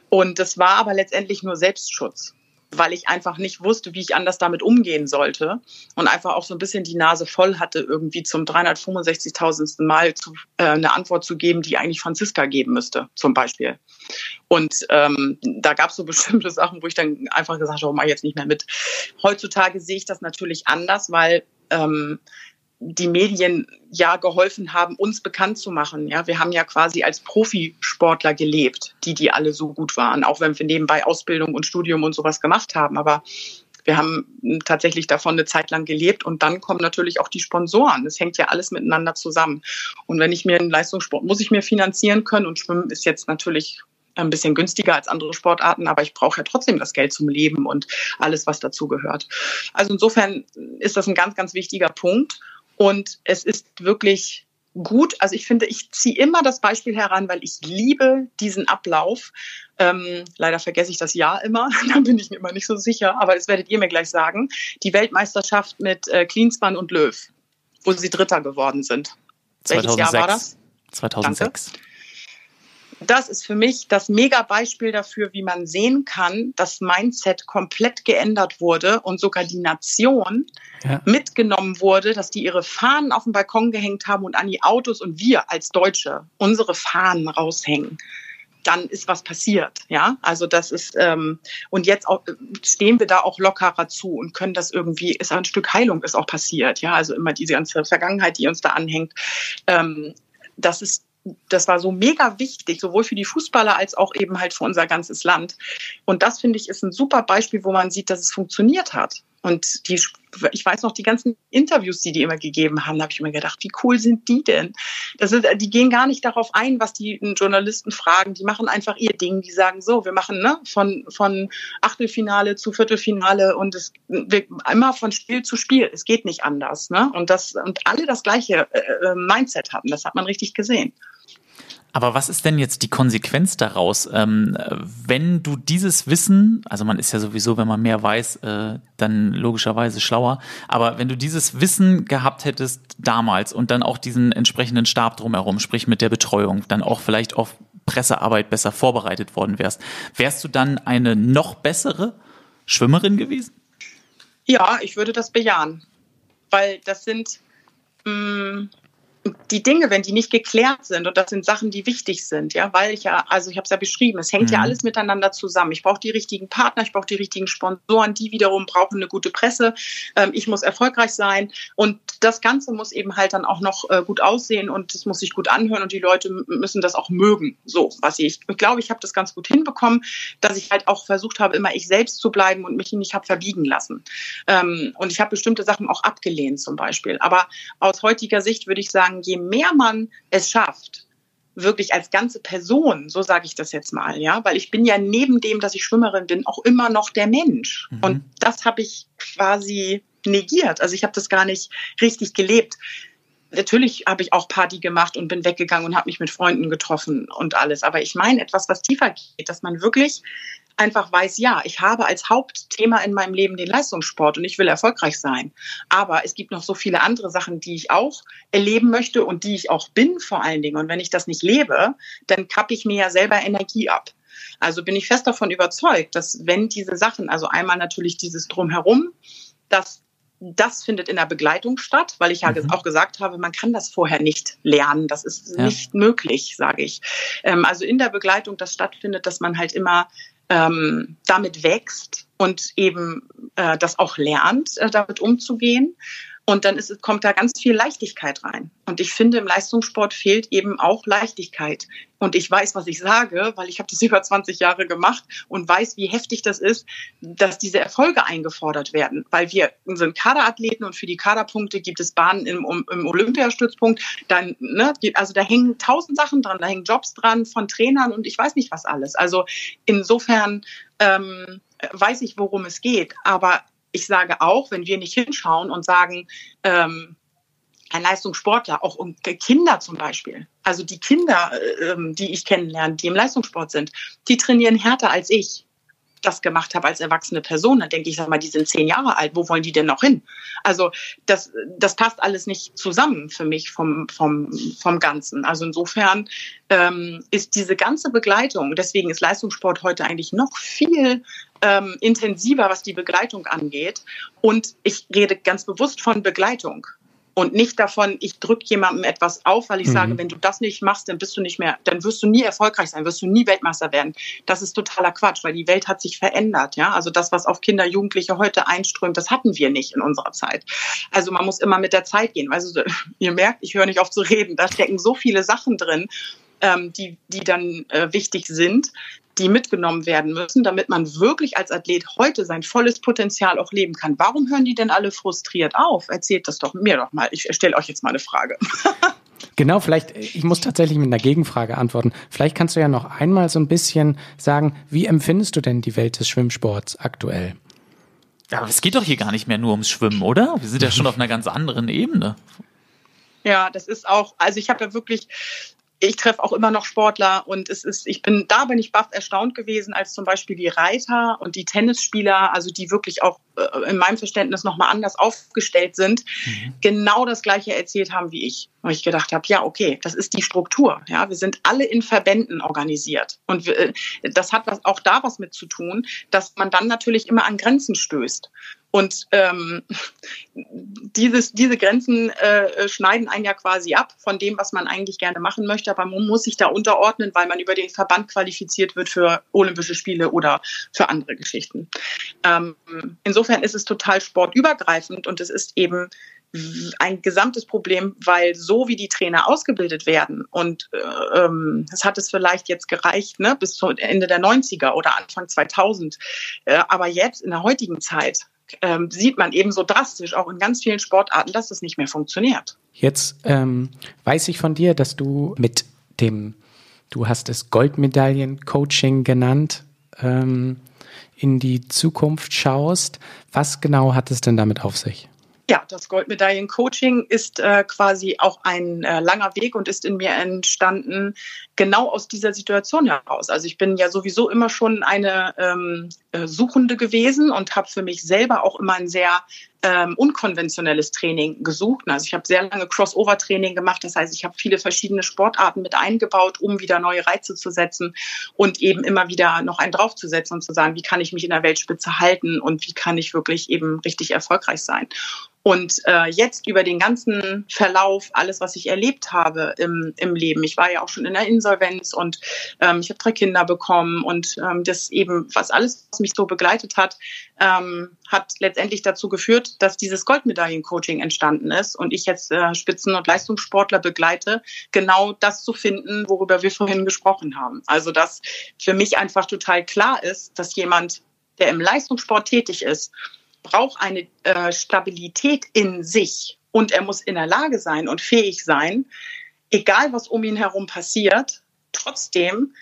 Und das war aber letztendlich nur Selbstschutz weil ich einfach nicht wusste, wie ich anders damit umgehen sollte und einfach auch so ein bisschen die Nase voll hatte, irgendwie zum 365.000. Mal zu, äh, eine Antwort zu geben, die eigentlich Franziska geben müsste, zum Beispiel. Und ähm, da gab es so bestimmte Sachen, wo ich dann einfach gesagt habe, mach jetzt nicht mehr mit. Heutzutage sehe ich das natürlich anders, weil ähm, die Medien ja geholfen haben, uns bekannt zu machen. Ja, wir haben ja quasi als Profisportler gelebt, die, die alle so gut waren, auch wenn wir nebenbei Ausbildung und Studium und sowas gemacht haben. Aber wir haben tatsächlich davon eine Zeit lang gelebt und dann kommen natürlich auch die Sponsoren. Es hängt ja alles miteinander zusammen. Und wenn ich mir einen Leistungssport, muss ich mir finanzieren können und Schwimmen ist jetzt natürlich ein bisschen günstiger als andere Sportarten, aber ich brauche ja trotzdem das Geld zum Leben und alles, was dazu gehört. Also insofern ist das ein ganz, ganz wichtiger Punkt. Und es ist wirklich gut. Also ich finde, ich ziehe immer das Beispiel heran, weil ich liebe diesen Ablauf. Ähm, leider vergesse ich das Jahr immer, da bin ich mir immer nicht so sicher, aber das werdet ihr mir gleich sagen. Die Weltmeisterschaft mit äh, Klinsmann und Löw, wo sie Dritter geworden sind. 2006. Welches Jahr war das? 2006. Danke das ist für mich das Mega-Beispiel dafür, wie man sehen kann, dass Mindset komplett geändert wurde und sogar die Nation ja. mitgenommen wurde, dass die ihre Fahnen auf den Balkon gehängt haben und an die Autos und wir als Deutsche unsere Fahnen raushängen dann ist was passiert, ja. Also das ist ähm, und jetzt auch, stehen wir da auch lockerer zu und können das irgendwie ist ein Stück Heilung ist auch passiert, ja. Also immer diese ganze Vergangenheit, die uns da anhängt, ähm, das ist das war so mega wichtig, sowohl für die Fußballer als auch eben halt für unser ganzes Land. Und das finde ich ist ein super Beispiel, wo man sieht, dass es funktioniert hat. Und die, ich weiß noch, die ganzen Interviews, die die immer gegeben haben, da habe ich immer gedacht, wie cool sind die denn? Das ist, die gehen gar nicht darauf ein, was die Journalisten fragen. Die machen einfach ihr Ding. Die sagen so, wir machen ne, von, von Achtelfinale zu Viertelfinale und es wir, immer von Spiel zu Spiel. Es geht nicht anders. Ne? Und, das, und alle das gleiche äh, äh Mindset hatten. Das hat man richtig gesehen. Aber was ist denn jetzt die Konsequenz daraus, ähm, wenn du dieses Wissen, also man ist ja sowieso, wenn man mehr weiß, äh, dann logischerweise schlauer, aber wenn du dieses Wissen gehabt hättest damals und dann auch diesen entsprechenden Stab drumherum, sprich mit der Betreuung, dann auch vielleicht auf Pressearbeit besser vorbereitet worden wärst, wärst du dann eine noch bessere Schwimmerin gewesen? Ja, ich würde das bejahen, weil das sind mh, mm, die Dinge, wenn die nicht geklärt sind, und das sind Sachen, die wichtig sind, ja, weil ich ja, also ich habe es ja beschrieben, es hängt mhm. ja alles miteinander zusammen. Ich brauche die richtigen Partner, ich brauche die richtigen Sponsoren, die wiederum brauchen eine gute Presse. Ähm, ich muss erfolgreich sein und das Ganze muss eben halt dann auch noch äh, gut aussehen und es muss sich gut anhören und die Leute müssen das auch mögen. So, was ich, ich glaube, ich habe das ganz gut hinbekommen, dass ich halt auch versucht habe, immer ich selbst zu bleiben und mich nicht habe verbiegen lassen. Ähm, und ich habe bestimmte Sachen auch abgelehnt zum Beispiel. Aber aus heutiger Sicht würde ich sagen, je mehr man es schafft, wirklich als ganze Person, so sage ich das jetzt mal, ja, weil ich bin ja neben dem, dass ich Schwimmerin bin, auch immer noch der Mensch. Mhm. Und das habe ich quasi negiert. Also ich habe das gar nicht richtig gelebt. Natürlich habe ich auch Party gemacht und bin weggegangen und habe mich mit Freunden getroffen und alles. Aber ich meine etwas, was tiefer geht, dass man wirklich einfach weiß, ja, ich habe als Hauptthema in meinem Leben den Leistungssport und ich will erfolgreich sein. Aber es gibt noch so viele andere Sachen, die ich auch erleben möchte und die ich auch bin vor allen Dingen. Und wenn ich das nicht lebe, dann kappe ich mir ja selber Energie ab. Also bin ich fest davon überzeugt, dass wenn diese Sachen, also einmal natürlich dieses Drumherum, dass das findet in der Begleitung statt, weil ich ja mhm. auch gesagt habe, man kann das vorher nicht lernen. Das ist ja. nicht möglich, sage ich. Ähm, also in der Begleitung, das stattfindet, dass man halt immer ähm, damit wächst und eben äh, das auch lernt, äh, damit umzugehen. Und dann ist, kommt da ganz viel Leichtigkeit rein. Und ich finde, im Leistungssport fehlt eben auch Leichtigkeit. Und ich weiß, was ich sage, weil ich habe das über 20 Jahre gemacht und weiß, wie heftig das ist, dass diese Erfolge eingefordert werden. Weil wir sind Kaderathleten und für die Kaderpunkte gibt es Bahnen im, im Olympiastützpunkt. Dann, ne, also da hängen tausend Sachen dran, da hängen Jobs dran von Trainern und ich weiß nicht was alles. Also insofern ähm, weiß ich, worum es geht. Aber ich sage auch, wenn wir nicht hinschauen und sagen, ähm, ein Leistungssportler, auch Kinder zum Beispiel, also die Kinder, äh, ähm, die ich kennenlerne, die im Leistungssport sind, die trainieren härter als ich das gemacht habe als erwachsene Person, dann denke ich, sag mal, die sind zehn Jahre alt, wo wollen die denn noch hin? Also das, das passt alles nicht zusammen für mich vom, vom, vom Ganzen. Also insofern ähm, ist diese ganze Begleitung, deswegen ist Leistungssport heute eigentlich noch viel ähm, intensiver, was die Begleitung angeht. Und ich rede ganz bewusst von Begleitung und nicht davon, ich drücke jemandem etwas auf, weil ich mhm. sage, wenn du das nicht machst, dann bist du nicht mehr, dann wirst du nie erfolgreich sein, wirst du nie Weltmeister werden. Das ist totaler Quatsch, weil die Welt hat sich verändert, ja. Also das, was auf Kinder, Jugendliche heute einströmt, das hatten wir nicht in unserer Zeit. Also man muss immer mit der Zeit gehen. Also ihr merkt, ich höre nicht auf zu reden. Da stecken so viele Sachen drin, ähm, die, die dann äh, wichtig sind, die mitgenommen werden müssen, damit man wirklich als Athlet heute sein volles Potenzial auch leben kann. Warum hören die denn alle frustriert auf? Erzählt das doch mir doch mal. Ich stelle euch jetzt mal eine Frage. Genau, vielleicht, ich muss tatsächlich mit einer Gegenfrage antworten. Vielleicht kannst du ja noch einmal so ein bisschen sagen, wie empfindest du denn die Welt des Schwimmsports aktuell? Ja, aber es geht doch hier gar nicht mehr nur ums Schwimmen, oder? Wir sind ja schon auf einer ganz anderen Ebene. Ja, das ist auch, also ich habe ja wirklich ich treffe auch immer noch Sportler und es ist, ich bin, da bin ich baff erstaunt gewesen, als zum Beispiel die Reiter und die Tennisspieler, also die wirklich auch äh, in meinem Verständnis nochmal anders aufgestellt sind, mhm. genau das Gleiche erzählt haben wie ich. Und ich gedacht habe, ja, okay, das ist die Struktur. Ja, wir sind alle in Verbänden organisiert. Und wir, äh, das hat was, auch da was mit zu tun, dass man dann natürlich immer an Grenzen stößt. Und ähm, dieses, diese Grenzen äh, schneiden einen ja quasi ab von dem, was man eigentlich gerne machen möchte. Aber man muss sich da unterordnen, weil man über den Verband qualifiziert wird für Olympische Spiele oder für andere Geschichten. Ähm, insofern ist es total sportübergreifend und es ist eben ein gesamtes Problem, weil so wie die Trainer ausgebildet werden und äh, ähm, es hat es vielleicht jetzt gereicht ne, bis zum Ende der 90er oder Anfang 2000, äh, aber jetzt in der heutigen Zeit ähm, sieht man eben so drastisch auch in ganz vielen Sportarten, dass es nicht mehr funktioniert. Jetzt ähm, weiß ich von dir, dass du mit dem, du hast es Goldmedaillen-Coaching genannt, ähm, in die Zukunft schaust. Was genau hat es denn damit auf sich? Ja, das Goldmedaillen-Coaching ist äh, quasi auch ein äh, langer Weg und ist in mir entstanden genau aus dieser Situation heraus. Also ich bin ja sowieso immer schon eine ähm, äh, Suchende gewesen und habe für mich selber auch immer ein sehr ähm, unkonventionelles Training gesucht. Also ich habe sehr lange Crossover-Training gemacht. Das heißt, ich habe viele verschiedene Sportarten mit eingebaut, um wieder neue Reize zu setzen und eben immer wieder noch einen draufzusetzen und zu sagen, wie kann ich mich in der Weltspitze halten und wie kann ich wirklich eben richtig erfolgreich sein. Und äh, jetzt über den ganzen Verlauf, alles, was ich erlebt habe im, im Leben, ich war ja auch schon in der Insolvenz und ähm, ich habe drei Kinder bekommen und ähm, das eben, was alles, mich so begleitet hat, ähm, hat letztendlich dazu geführt, dass dieses Goldmedaillen-Coaching entstanden ist und ich jetzt äh, Spitzen- und Leistungssportler begleite, genau das zu finden, worüber wir vorhin gesprochen haben. Also dass für mich einfach total klar ist, dass jemand, der im Leistungssport tätig ist, braucht eine äh, Stabilität in sich und er muss in der Lage sein und fähig sein, egal was um ihn herum passiert, trotzdem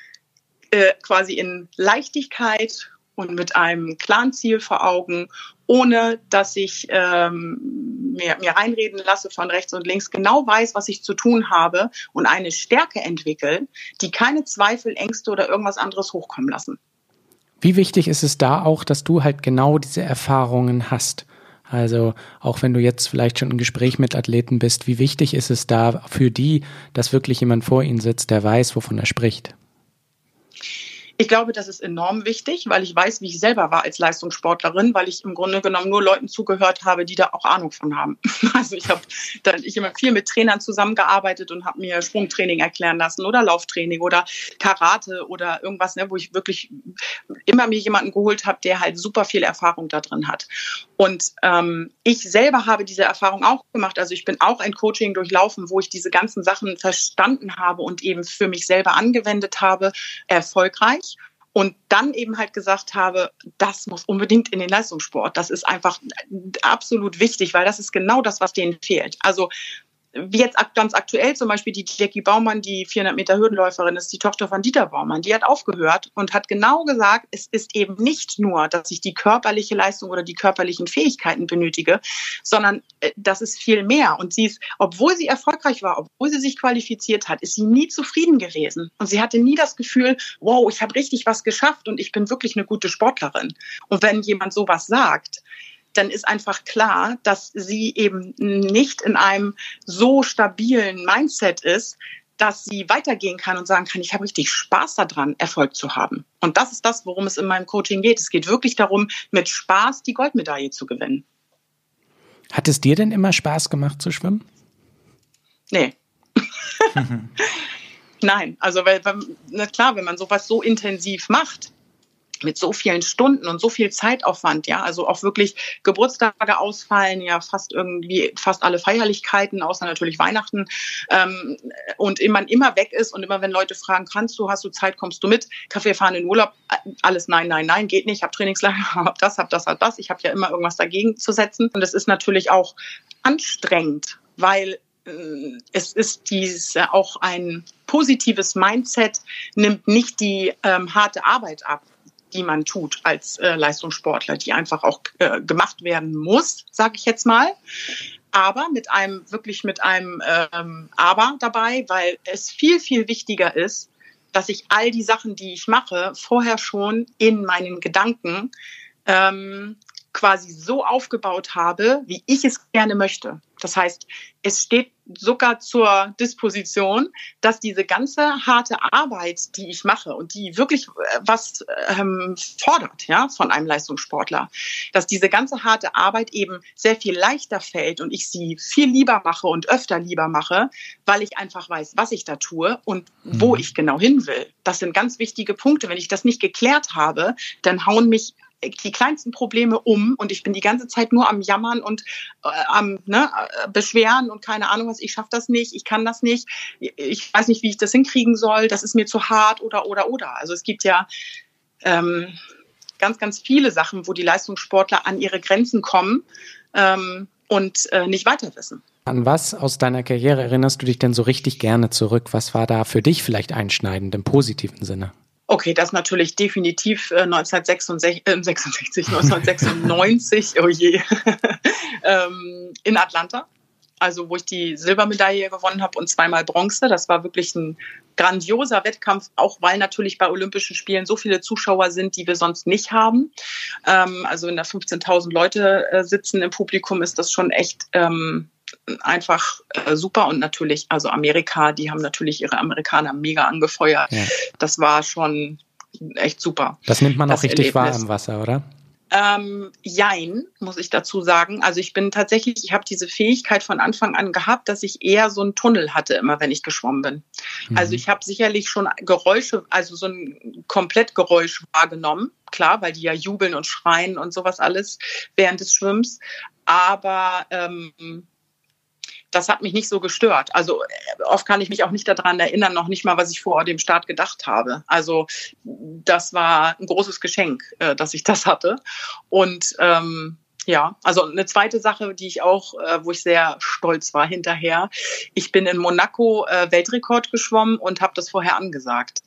äh, quasi in Leichtigkeit und mit einem klaren Ziel vor Augen, ohne dass ich ähm, mir, mir reinreden lasse von rechts und links, genau weiß, was ich zu tun habe und eine Stärke entwickeln, die keine Zweifel, Ängste oder irgendwas anderes hochkommen lassen. Wie wichtig ist es da auch, dass du halt genau diese Erfahrungen hast? Also auch wenn du jetzt vielleicht schon im Gespräch mit Athleten bist, wie wichtig ist es da für die, dass wirklich jemand vor ihnen sitzt, der weiß, wovon er spricht? Ich glaube, das ist enorm wichtig, weil ich weiß, wie ich selber war als Leistungssportlerin, weil ich im Grunde genommen nur Leuten zugehört habe, die da auch Ahnung von haben. Also ich habe dann ich immer viel mit Trainern zusammengearbeitet und habe mir Sprungtraining erklären lassen oder Lauftraining oder Karate oder irgendwas, ne, wo ich wirklich immer mir jemanden geholt habe, der halt super viel Erfahrung da drin hat. Und ähm, ich selber habe diese Erfahrung auch gemacht. Also ich bin auch ein Coaching durchlaufen, wo ich diese ganzen Sachen verstanden habe und eben für mich selber angewendet habe, erfolgreich und dann eben halt gesagt habe, das muss unbedingt in den Leistungssport. Das ist einfach absolut wichtig, weil das ist genau das, was denen fehlt. Also jetzt ganz aktuell zum Beispiel die Jackie Baumann, die 400 Meter Hürdenläuferin ist, die Tochter von Dieter Baumann, die hat aufgehört und hat genau gesagt, es ist eben nicht nur, dass ich die körperliche Leistung oder die körperlichen Fähigkeiten benötige, sondern äh, das ist viel mehr. Und sie ist, obwohl sie erfolgreich war, obwohl sie sich qualifiziert hat, ist sie nie zufrieden gewesen. Und sie hatte nie das Gefühl, wow, ich habe richtig was geschafft und ich bin wirklich eine gute Sportlerin. Und wenn jemand sowas sagt, dann ist einfach klar, dass sie eben nicht in einem so stabilen Mindset ist, dass sie weitergehen kann und sagen kann, ich habe richtig Spaß daran, Erfolg zu haben. Und das ist das, worum es in meinem Coaching geht. Es geht wirklich darum, mit Spaß die Goldmedaille zu gewinnen. Hat es dir denn immer Spaß gemacht zu schwimmen? Nee. Nein, also weil, na klar, wenn man sowas so intensiv macht, mit so vielen Stunden und so viel Zeitaufwand, ja, also auch wirklich Geburtstage ausfallen, ja, fast irgendwie, fast alle Feierlichkeiten, außer natürlich Weihnachten, ähm, und man immer weg ist und immer wenn Leute fragen, kannst du, hast du Zeit, kommst du mit, Kaffee fahren in Urlaub, alles nein, nein, nein, geht nicht, hab Trainingslager, hab das, hab das, hab das, ich habe ja immer irgendwas dagegen zu setzen. Und es ist natürlich auch anstrengend, weil äh, es ist dies auch ein positives Mindset, nimmt nicht die ähm, harte Arbeit ab die man tut als äh, Leistungssportler, die einfach auch äh, gemacht werden muss, sage ich jetzt mal. Aber mit einem, wirklich mit einem ähm, Aber dabei, weil es viel, viel wichtiger ist, dass ich all die Sachen, die ich mache, vorher schon in meinen Gedanken ähm, quasi so aufgebaut habe, wie ich es gerne möchte. Das heißt, es steht sogar zur Disposition, dass diese ganze harte Arbeit, die ich mache und die wirklich äh, was ähm, fordert, ja, von einem Leistungssportler, dass diese ganze harte Arbeit eben sehr viel leichter fällt und ich sie viel lieber mache und öfter lieber mache, weil ich einfach weiß, was ich da tue und wo mhm. ich genau hin will. Das sind ganz wichtige Punkte. Wenn ich das nicht geklärt habe, dann hauen mich die kleinsten Probleme um und ich bin die ganze Zeit nur am Jammern und äh, am ne, äh, Beschweren und keine Ahnung was, ich schaffe das nicht, ich kann das nicht, ich weiß nicht, wie ich das hinkriegen soll, das ist mir zu hart oder oder oder. Also es gibt ja ähm, ganz, ganz viele Sachen, wo die Leistungssportler an ihre Grenzen kommen ähm, und äh, nicht weiter wissen. An was aus deiner Karriere erinnerst du dich denn so richtig gerne zurück? Was war da für dich vielleicht einschneidend im positiven Sinne? Okay, das natürlich definitiv äh, 1966, äh, 66, 1996, oh je, ähm, in Atlanta. Also wo ich die Silbermedaille gewonnen habe und zweimal Bronze. Das war wirklich ein grandioser Wettkampf, auch weil natürlich bei Olympischen Spielen so viele Zuschauer sind, die wir sonst nicht haben. Ähm, also wenn da 15.000 Leute äh, sitzen im Publikum, ist das schon echt ähm, einfach äh, super und natürlich, also Amerika, die haben natürlich ihre Amerikaner mega angefeuert. Ja. Das war schon echt super. Das nimmt man auch richtig wahr Erlebnis. im Wasser, oder? Ähm, jein, muss ich dazu sagen. Also ich bin tatsächlich, ich habe diese Fähigkeit von Anfang an gehabt, dass ich eher so einen Tunnel hatte, immer wenn ich geschwommen bin. Also ich habe sicherlich schon Geräusche, also so ein Komplettgeräusch wahrgenommen, klar, weil die ja jubeln und schreien und sowas alles während des Schwimmens. Aber ähm, das hat mich nicht so gestört. Also äh, oft kann ich mich auch nicht daran erinnern, noch nicht mal, was ich vor dem Start gedacht habe. Also das war ein großes Geschenk, äh, dass ich das hatte. Und ähm, ja, also eine zweite Sache, die ich auch, äh, wo ich sehr stolz war hinterher. Ich bin in Monaco äh, Weltrekord geschwommen und habe das vorher angesagt.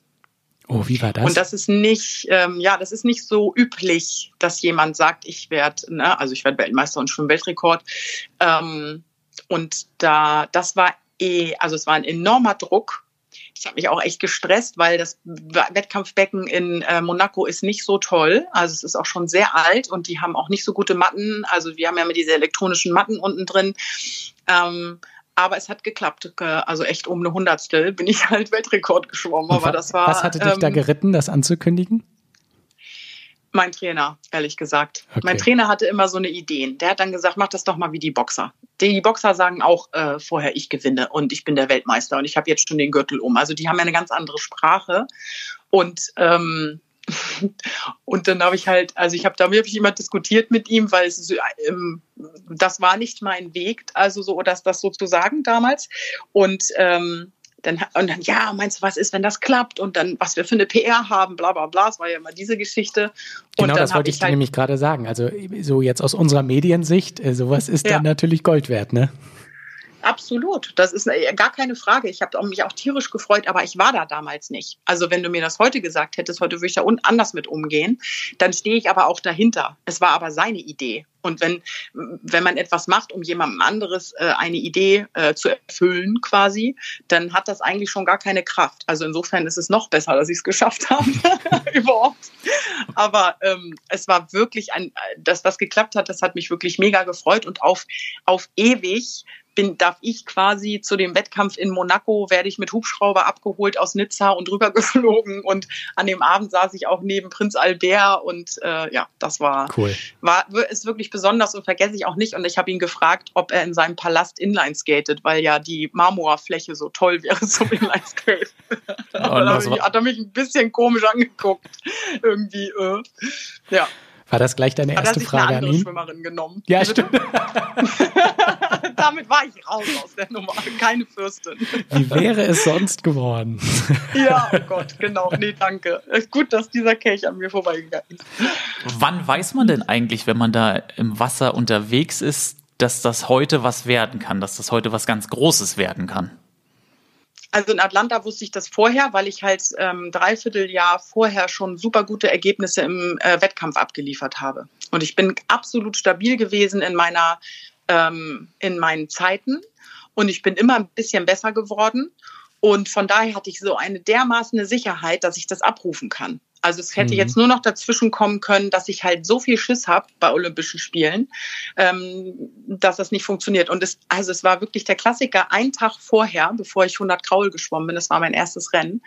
Oh, wie war das? Und das ist nicht, ähm, ja, das ist nicht so üblich, dass jemand sagt, ich werde, ne, also ich werde Weltmeister und schwimme Weltrekord. Ähm, und da, das war eh, also es war ein enormer Druck. Das hat mich auch echt gestresst, weil das Wettkampfbecken in äh, Monaco ist nicht so toll. Also es ist auch schon sehr alt und die haben auch nicht so gute Matten. Also wir haben ja immer diese elektronischen Matten unten drin. Ähm, aber es hat geklappt. Äh, Also echt um eine Hundertstel bin ich halt Weltrekord geschwommen. Aber das war. was hatte dich da ähm, geritten, das anzukündigen? Mein Trainer, ehrlich gesagt. Okay. Mein Trainer hatte immer so eine Ideen. Der hat dann gesagt, mach das doch mal wie die Boxer. Die Boxer sagen auch äh, vorher, ich gewinne und ich bin der Weltmeister und ich habe jetzt schon den Gürtel um. Also die haben ja eine ganz andere Sprache. Und ähm, und dann habe ich halt, also ich habe da wirklich immer diskutiert mit ihm, weil es ähm, das war nicht mein Weg, also so, dass das sozusagen damals. Und ähm, dann, und dann, ja, meinst du, was ist, wenn das klappt? Und dann, was wir für eine PR haben, bla bla bla. Es war ja immer diese Geschichte. Und Genau, das wollte ich dir halt, nämlich gerade sagen. Also so jetzt aus unserer Mediensicht, äh, sowas ist Ja. dann natürlich Gold wert, ne? Absolut, das ist äh, gar keine Frage. Ich habe mich auch tierisch gefreut, aber ich war da damals nicht. Also wenn du mir das heute gesagt hättest, heute würde ich da anders mit umgehen, dann stehe ich aber auch dahinter. Es war aber seine Idee. Und wenn, wenn man etwas macht, um jemandem anderes äh, eine Idee äh, zu erfüllen quasi, dann hat das eigentlich schon gar keine Kraft. Also insofern ist es noch besser, dass ich es geschafft habe überhaupt. Aber ähm, es war wirklich ein, dass das geklappt hat, das hat mich wirklich mega gefreut und auf, auf ewig bin, darf ich quasi zu dem Wettkampf in Monaco, werde ich mit Hubschrauber abgeholt aus Nizza und rübergeflogen und an dem Abend saß ich auch neben Prinz Albert und äh, ja, das war, Cool. war ist wirklich besonders und vergesse ich auch nicht. Und ich habe ihn gefragt, ob er in seinem Palast Inline skatet, weil ja die Marmorfläche so toll wäre zum Inline Skate. Da hat er mich ein bisschen komisch angeguckt. Irgendwie, äh. ja. War das gleich deine er erste Frage eine an ihn? Schwimmerin genommen. Ja, Bitte? stimmt. Damit war ich raus aus der Nummer. Keine Fürstin. Wie wäre es sonst geworden? Ja, oh Gott, genau. Nee, danke. Ist gut, dass dieser Kelch an mir vorbeigegangen ist. Wann weiß man denn eigentlich, wenn man da im Wasser unterwegs ist, dass das heute was werden kann, dass das heute was ganz Großes werden kann? Also in Atlanta wusste ich das vorher, weil ich halt ähm, dreiviertel Jahr vorher schon super gute Ergebnisse im äh, Wettkampf abgeliefert habe. Und ich bin absolut stabil gewesen in meiner ähm, in meinen Zeiten und ich bin immer ein bisschen besser geworden. Und von daher hatte ich so eine dermaßen Sicherheit, dass ich das abrufen kann. Also es hätte Mhm. jetzt nur noch dazwischen kommen können, dass ich halt so viel Schiss habe bei Olympischen Spielen, ähm, dass das nicht funktioniert. Und es, also es war wirklich der Klassiker, ein Tag vorher, bevor ich 100 Kraul geschwommen bin, das war mein erstes Rennen,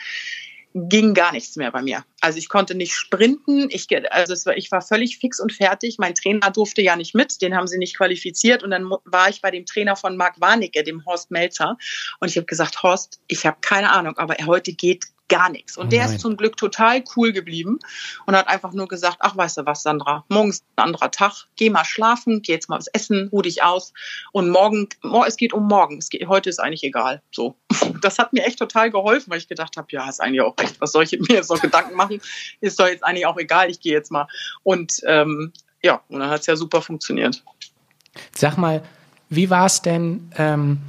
ging gar nichts mehr bei mir. Also ich konnte nicht sprinten, ich, also war, ich war völlig fix und fertig. Mein Trainer durfte ja nicht mit, den haben sie nicht qualifiziert. Und dann war ich bei dem Trainer von Marc Warnecke, dem Horst Melzer. Und ich habe gesagt, Horst, ich habe keine Ahnung, aber heute geht gar nichts. Und Oh der nein. ist zum Glück total cool geblieben und hat einfach nur gesagt, ach, weißt du was, Sandra, morgen ist ein anderer Tag, geh mal schlafen, geh jetzt mal was essen, ruh dich aus und morgen, mor- es geht um morgen, es geht, heute ist eigentlich egal. So, das hat mir echt total geholfen, weil ich gedacht habe, ja, ist eigentlich auch recht, was soll ich mir jetzt noch Gedanken machen, ist doch jetzt eigentlich auch egal, ich gehe jetzt mal. Und ähm, ja, und dann hat es ja super funktioniert. Sag mal, wie war es denn, ähm,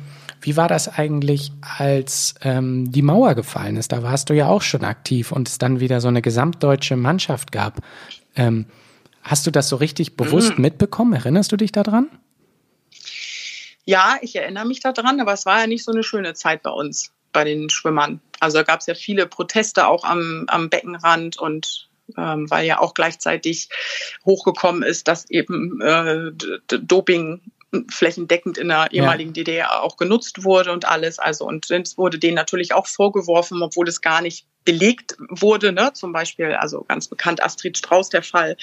wie war das eigentlich, als ähm, die Mauer gefallen ist? Da warst du ja auch schon aktiv und es dann wieder so eine gesamtdeutsche Mannschaft gab. Ähm, hast du das so richtig bewusst Mhm. mitbekommen? Erinnerst du dich daran? Ja, ich erinnere mich daran, aber es war ja nicht so eine schöne Zeit bei uns. bei den Schwimmern. Also da gab es ja viele Proteste auch am, am Beckenrand und ähm, weil ja auch gleichzeitig hochgekommen ist, dass eben äh, Doping flächendeckend in der ehemaligen ja. DDR auch genutzt wurde und alles. Also und es wurde denen natürlich auch vorgeworfen, obwohl es gar nicht belegt wurde. Ne? Zum Beispiel, also ganz bekannt Astrid Strauß der Fall.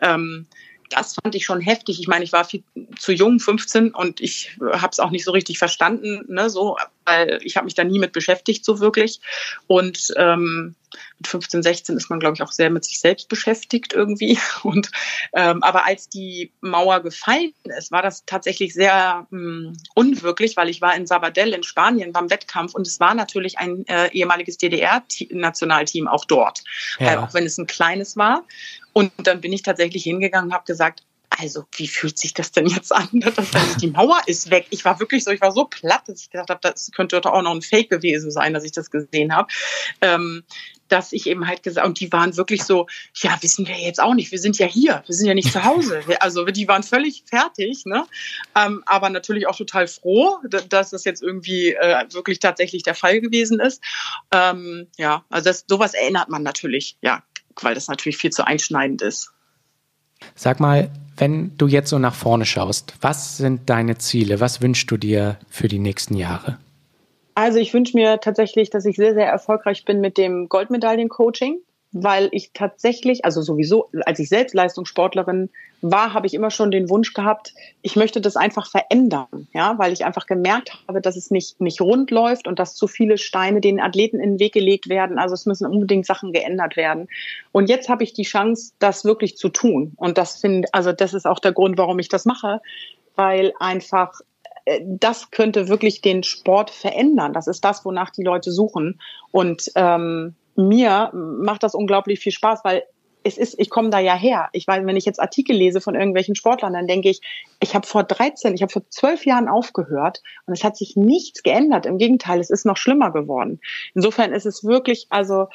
Ähm, das fand ich schon heftig. Ich meine, ich war viel zu jung, 15, und ich habe es auch nicht so richtig verstanden, ne, so, weil ich habe mich da nie mit beschäftigt, so wirklich. Und ähm, mit 15, 16 ist man, glaube ich, auch sehr mit sich selbst beschäftigt irgendwie. Und ähm, aber als die Mauer gefallen ist, war das tatsächlich sehr ähm, unwirklich, weil ich war in Sabadell in Spanien beim Wettkampf und es war natürlich ein äh, ehemaliges DDR-Nationalteam auch dort, ja. äh, auch wenn es ein kleines war. Und dann bin ich tatsächlich hingegangen und habe gesagt, also wie fühlt sich das denn jetzt an? Dass die Mauer ist weg. Ich war wirklich so, ich war so platt, dass ich gedacht habe, das könnte doch auch noch ein Fake gewesen sein, dass ich das gesehen habe. Ähm, dass ich eben halt gesagt, und die waren wirklich so, ja, wissen wir jetzt auch nicht, wir sind ja hier, wir sind ja nicht zu Hause. Also die waren völlig fertig, ne? Ähm, aber natürlich auch total froh, dass das jetzt irgendwie äh, wirklich tatsächlich der Fall gewesen ist. Ähm, ja, also das, sowas erinnert man natürlich, ja, weil das natürlich viel zu einschneidend ist. Sag mal, wenn du jetzt so nach vorne schaust, was sind deine Ziele? Was wünschst du dir für die nächsten Jahre? Also ich wünsche mir tatsächlich, dass ich sehr, sehr erfolgreich bin mit dem Goldmedaillen-Coaching weil ich tatsächlich, also sowieso, als ich selbst Leistungssportlerin war, habe ich immer schon den Wunsch gehabt, ich möchte das einfach verändern, ja, weil ich einfach gemerkt habe, dass es nicht, nicht rund läuft und dass zu viele Steine den Athleten in den Weg gelegt werden. Also es müssen unbedingt Sachen geändert werden. Und jetzt habe ich die Chance, das wirklich zu tun. Und das finde, also das ist auch der Grund, warum ich das mache, weil einfach das könnte wirklich den Sport verändern. Das ist das, wonach die Leute suchen. Und ähm, mir macht das unglaublich viel Spaß, weil es ist, ich komme da ja her. Ich weiß, wenn ich jetzt Artikel lese von irgendwelchen Sportlern, dann denke ich, ich habe vor 13, ich habe vor 12 Jahren aufgehört und es hat sich nichts geändert. Im Gegenteil, es ist noch schlimmer geworden. Insofern ist es wirklich, also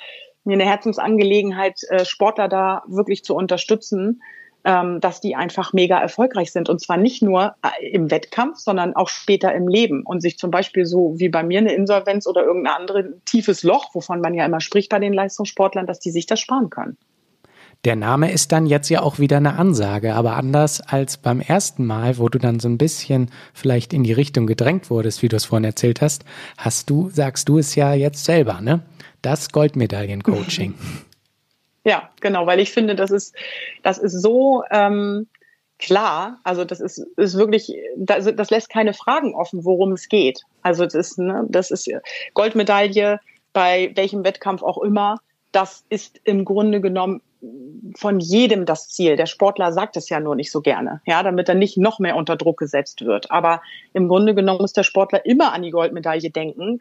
mir eine Herzensangelegenheit, äh, Sportler da wirklich zu unterstützen ähm, dass die einfach mega erfolgreich sind. Und zwar nicht nur äh, im Wettkampf, sondern auch später im Leben. Und sich zum Beispiel so wie bei mir eine Insolvenz oder irgendein anderes tiefes Loch, wovon man ja immer spricht bei den Leistungssportlern, dass die sich das sparen können. Der Name ist dann jetzt ja auch wieder eine Ansage, aber anders als beim ersten Mal, wo du dann so ein bisschen vielleicht in die Richtung gedrängt wurdest, wie du es vorhin erzählt hast, hast du, sagst du es ja jetzt selber, ne? Das Goldmedaillen-Coaching. Ja, genau, weil ich finde, das ist, das ist so ähm, klar. Also das ist, ist wirklich, das, das lässt keine Fragen offen, worum es geht. Also das ist, ne, das ist Goldmedaille bei welchem Wettkampf auch immer. Das ist im Grunde genommen von jedem das Ziel. Der Sportler sagt es ja nur nicht so gerne, ja, damit er nicht noch mehr unter Druck gesetzt wird. Aber im Grunde genommen muss der Sportler immer an die Goldmedaille denken,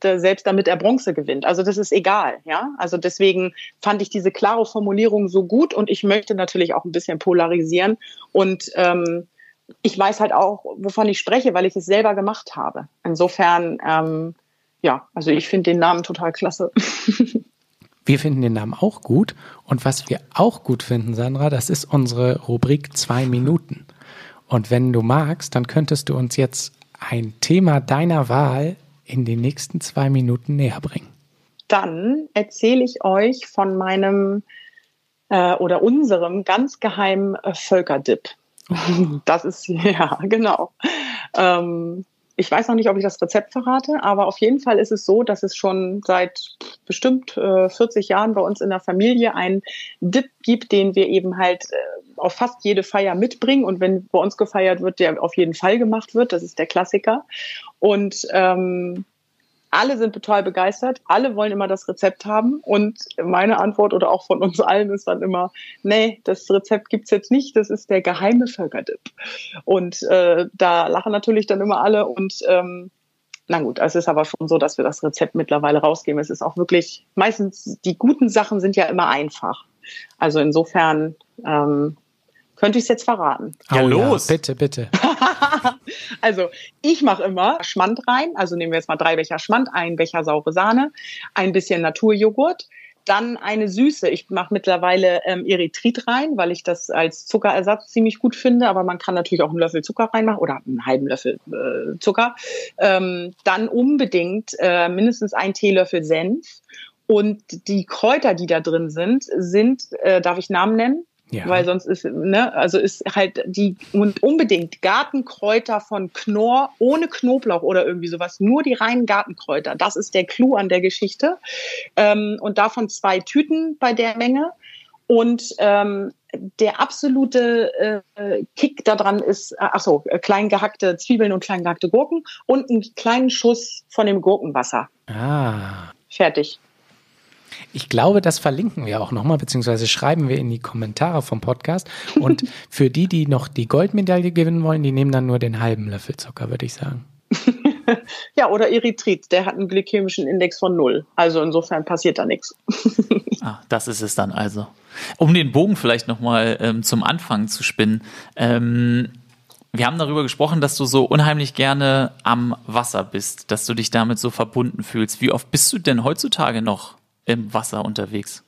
selbst damit er Bronze gewinnt. Also das ist egal, ja. Also deswegen fand ich diese klare Formulierung so gut und ich möchte natürlich auch ein bisschen polarisieren und ähm, ich weiß halt auch, wovon ich spreche, weil ich es selber gemacht habe. Insofern, ähm, ja, also ich finde den Namen total klasse. Wir finden den Namen auch gut. Und was wir auch gut finden, Sandra, das ist unsere Rubrik zwei Minuten. Und wenn du magst, dann könntest du uns jetzt ein Thema deiner Wahl in den nächsten zwei Minuten näher bringen. Dann erzähle ich euch von meinem äh, oder unserem ganz geheimen äh, Völkerdip. Das ist, ja, genau. Ähm, ich weiß noch nicht, ob ich das Rezept verrate, aber auf jeden Fall ist es so, dass es schon seit bestimmt äh, 40 Jahren bei uns in der Familie einen Dip gibt, den wir eben halt äh, auf fast jede Feier mitbringen. Und wenn bei uns gefeiert wird, der auf jeden Fall gemacht wird. Das ist der Klassiker. Und ähm, alle sind total begeistert, alle wollen immer das Rezept haben und meine Antwort oder auch von uns allen ist dann immer, nee, das Rezept gibt's jetzt nicht, das ist der geheime Völkerdip. Und äh, da lachen natürlich dann immer alle und ähm, na gut, es ist aber schon so, dass wir das Rezept mittlerweile rausgeben. Es ist auch wirklich, meistens die guten Sachen sind ja immer einfach. Also insofern ähm, könnte ich es jetzt verraten. Ja, oh, los. Ja, bitte, bitte. also ich mache immer Schmand rein. Also nehmen wir jetzt mal drei Becher Schmand, ein Becher saure Sahne, ein bisschen Naturjoghurt, Dann eine Süße. Ich mache mittlerweile ähm, Erythrit rein, weil ich das als Zuckerersatz ziemlich gut finde. Aber man kann natürlich auch einen Löffel Zucker reinmachen oder einen halben Löffel äh, Zucker. Ähm, dann unbedingt äh, mindestens ein Teelöffel Senf. Und die Kräuter, die da drin sind, sind, äh, darf ich Namen nennen? Ja. Weil sonst ist, ne, also ist halt die und unbedingt Gartenkräuter von Knorr ohne Knoblauch oder irgendwie sowas, nur die reinen Gartenkräuter. Das ist der Clou an der Geschichte. Ähm, und davon zwei Tüten bei der Menge. Und ähm, der absolute äh, Kick daran ist, äh, ach so, äh, klein gehackte Zwiebeln und klein gehackte Gurken und einen kleinen Schuss von dem Gurkenwasser. Ah. Fertig. Ich glaube, das verlinken wir auch nochmal, beziehungsweise schreiben wir in die Kommentare vom Podcast. Und für die, die noch die Goldmedaille gewinnen wollen, die nehmen dann nur den halben Löffel Zucker, würde ich sagen. Ja, oder Erythrit, der hat einen glykämischen Index von null. Also insofern passiert da nichts. Ah, das ist es dann also. Um den Bogen vielleicht nochmal ähm, zum Anfang zu spinnen. Ähm, wir haben darüber gesprochen, dass du so unheimlich gerne am Wasser bist, dass du dich damit so verbunden fühlst. Wie oft bist du denn heutzutage noch im Wasser unterwegs?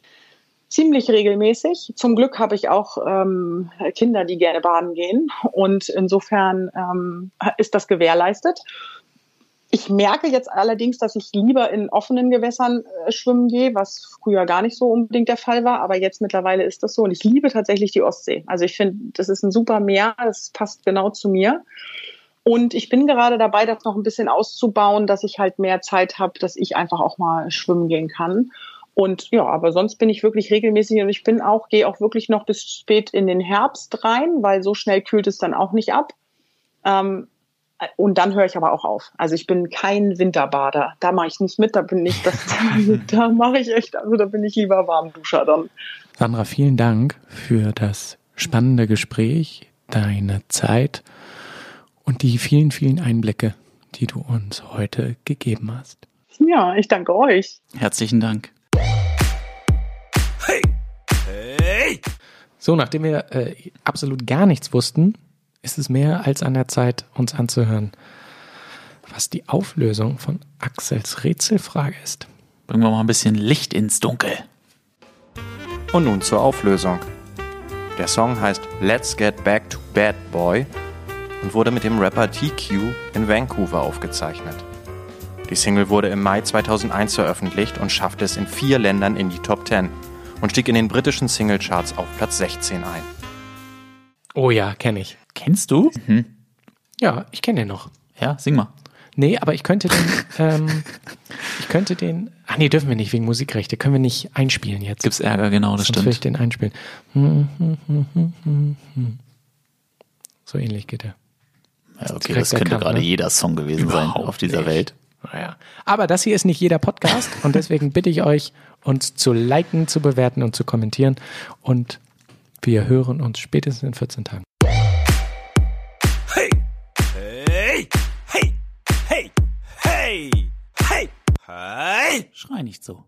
Ziemlich regelmäßig. Zum Glück habe ich auch ähm, Kinder, die gerne baden gehen. Und insofern ähm, ist das gewährleistet. Ich merke jetzt allerdings, dass ich lieber in offenen Gewässern äh, schwimmen gehe, was früher gar nicht so unbedingt der Fall war, aber jetzt mittlerweile ist das so. Und ich liebe tatsächlich die Ostsee. Also ich finde, das ist ein super Meer, das passt genau zu mir. Und ich bin gerade dabei, das noch ein bisschen auszubauen, dass ich halt mehr Zeit habe, dass ich einfach auch mal schwimmen gehen kann. Und ja, aber sonst bin ich wirklich regelmäßig und ich bin auch, gehe auch wirklich noch bis spät in den Herbst rein, weil so schnell kühlt es dann auch nicht ab. Ähm, und dann höre ich aber auch auf. Also ich bin kein Winterbader. Da mache ich nicht mit, da bin ich, das, da mache ich echt, also da bin ich lieber Warmduscher dann. Sandra, vielen Dank für das spannende Gespräch, deine Zeit und die vielen, vielen Einblicke, die du uns heute gegeben hast. Ja, ich danke euch. Herzlichen Dank. Hey! Hey! So, nachdem wir äh, absolut gar nichts wussten, ist es mehr als an der Zeit, uns anzuhören, was die Auflösung von Axels Rätselfrage ist. Bringen wir mal ein bisschen Licht ins Dunkel. Und nun zur Auflösung. Der Song heißt Let's Get Back to Bad Boy und wurde mit dem Rapper TQ in Vancouver aufgezeichnet. Die Single wurde im Mai 2001 veröffentlicht und schaffte es in vier Ländern in die Top 10 und stieg in den britischen Singlecharts auf Platz 16 ein. Oh ja, kenne ich. Kennst du? Ja, ich kenne den noch. Ja, sing mal. Nee, aber ich könnte den, ähm, ich könnte den, ach nee, dürfen wir nicht wegen Musikrechte, können wir nicht einspielen jetzt. Gibt's Ärger, genau, das Sonst will ich stimmt. den einspielen. Hm, hm, hm, hm, hm, hm. So ähnlich geht er. Ja, okay, das könnte erkannt, gerade ne? jeder Song gewesen sein Überhaupt auf dieser nicht. Welt. Naja. Aber das hier ist nicht jeder Podcast und deswegen bitte ich euch, uns zu liken, zu bewerten und zu kommentieren. Und wir hören uns spätestens in 14 Tagen. Hey! Hey! Hey! Hey! Hey! Hey! Hey! Schrei nicht so.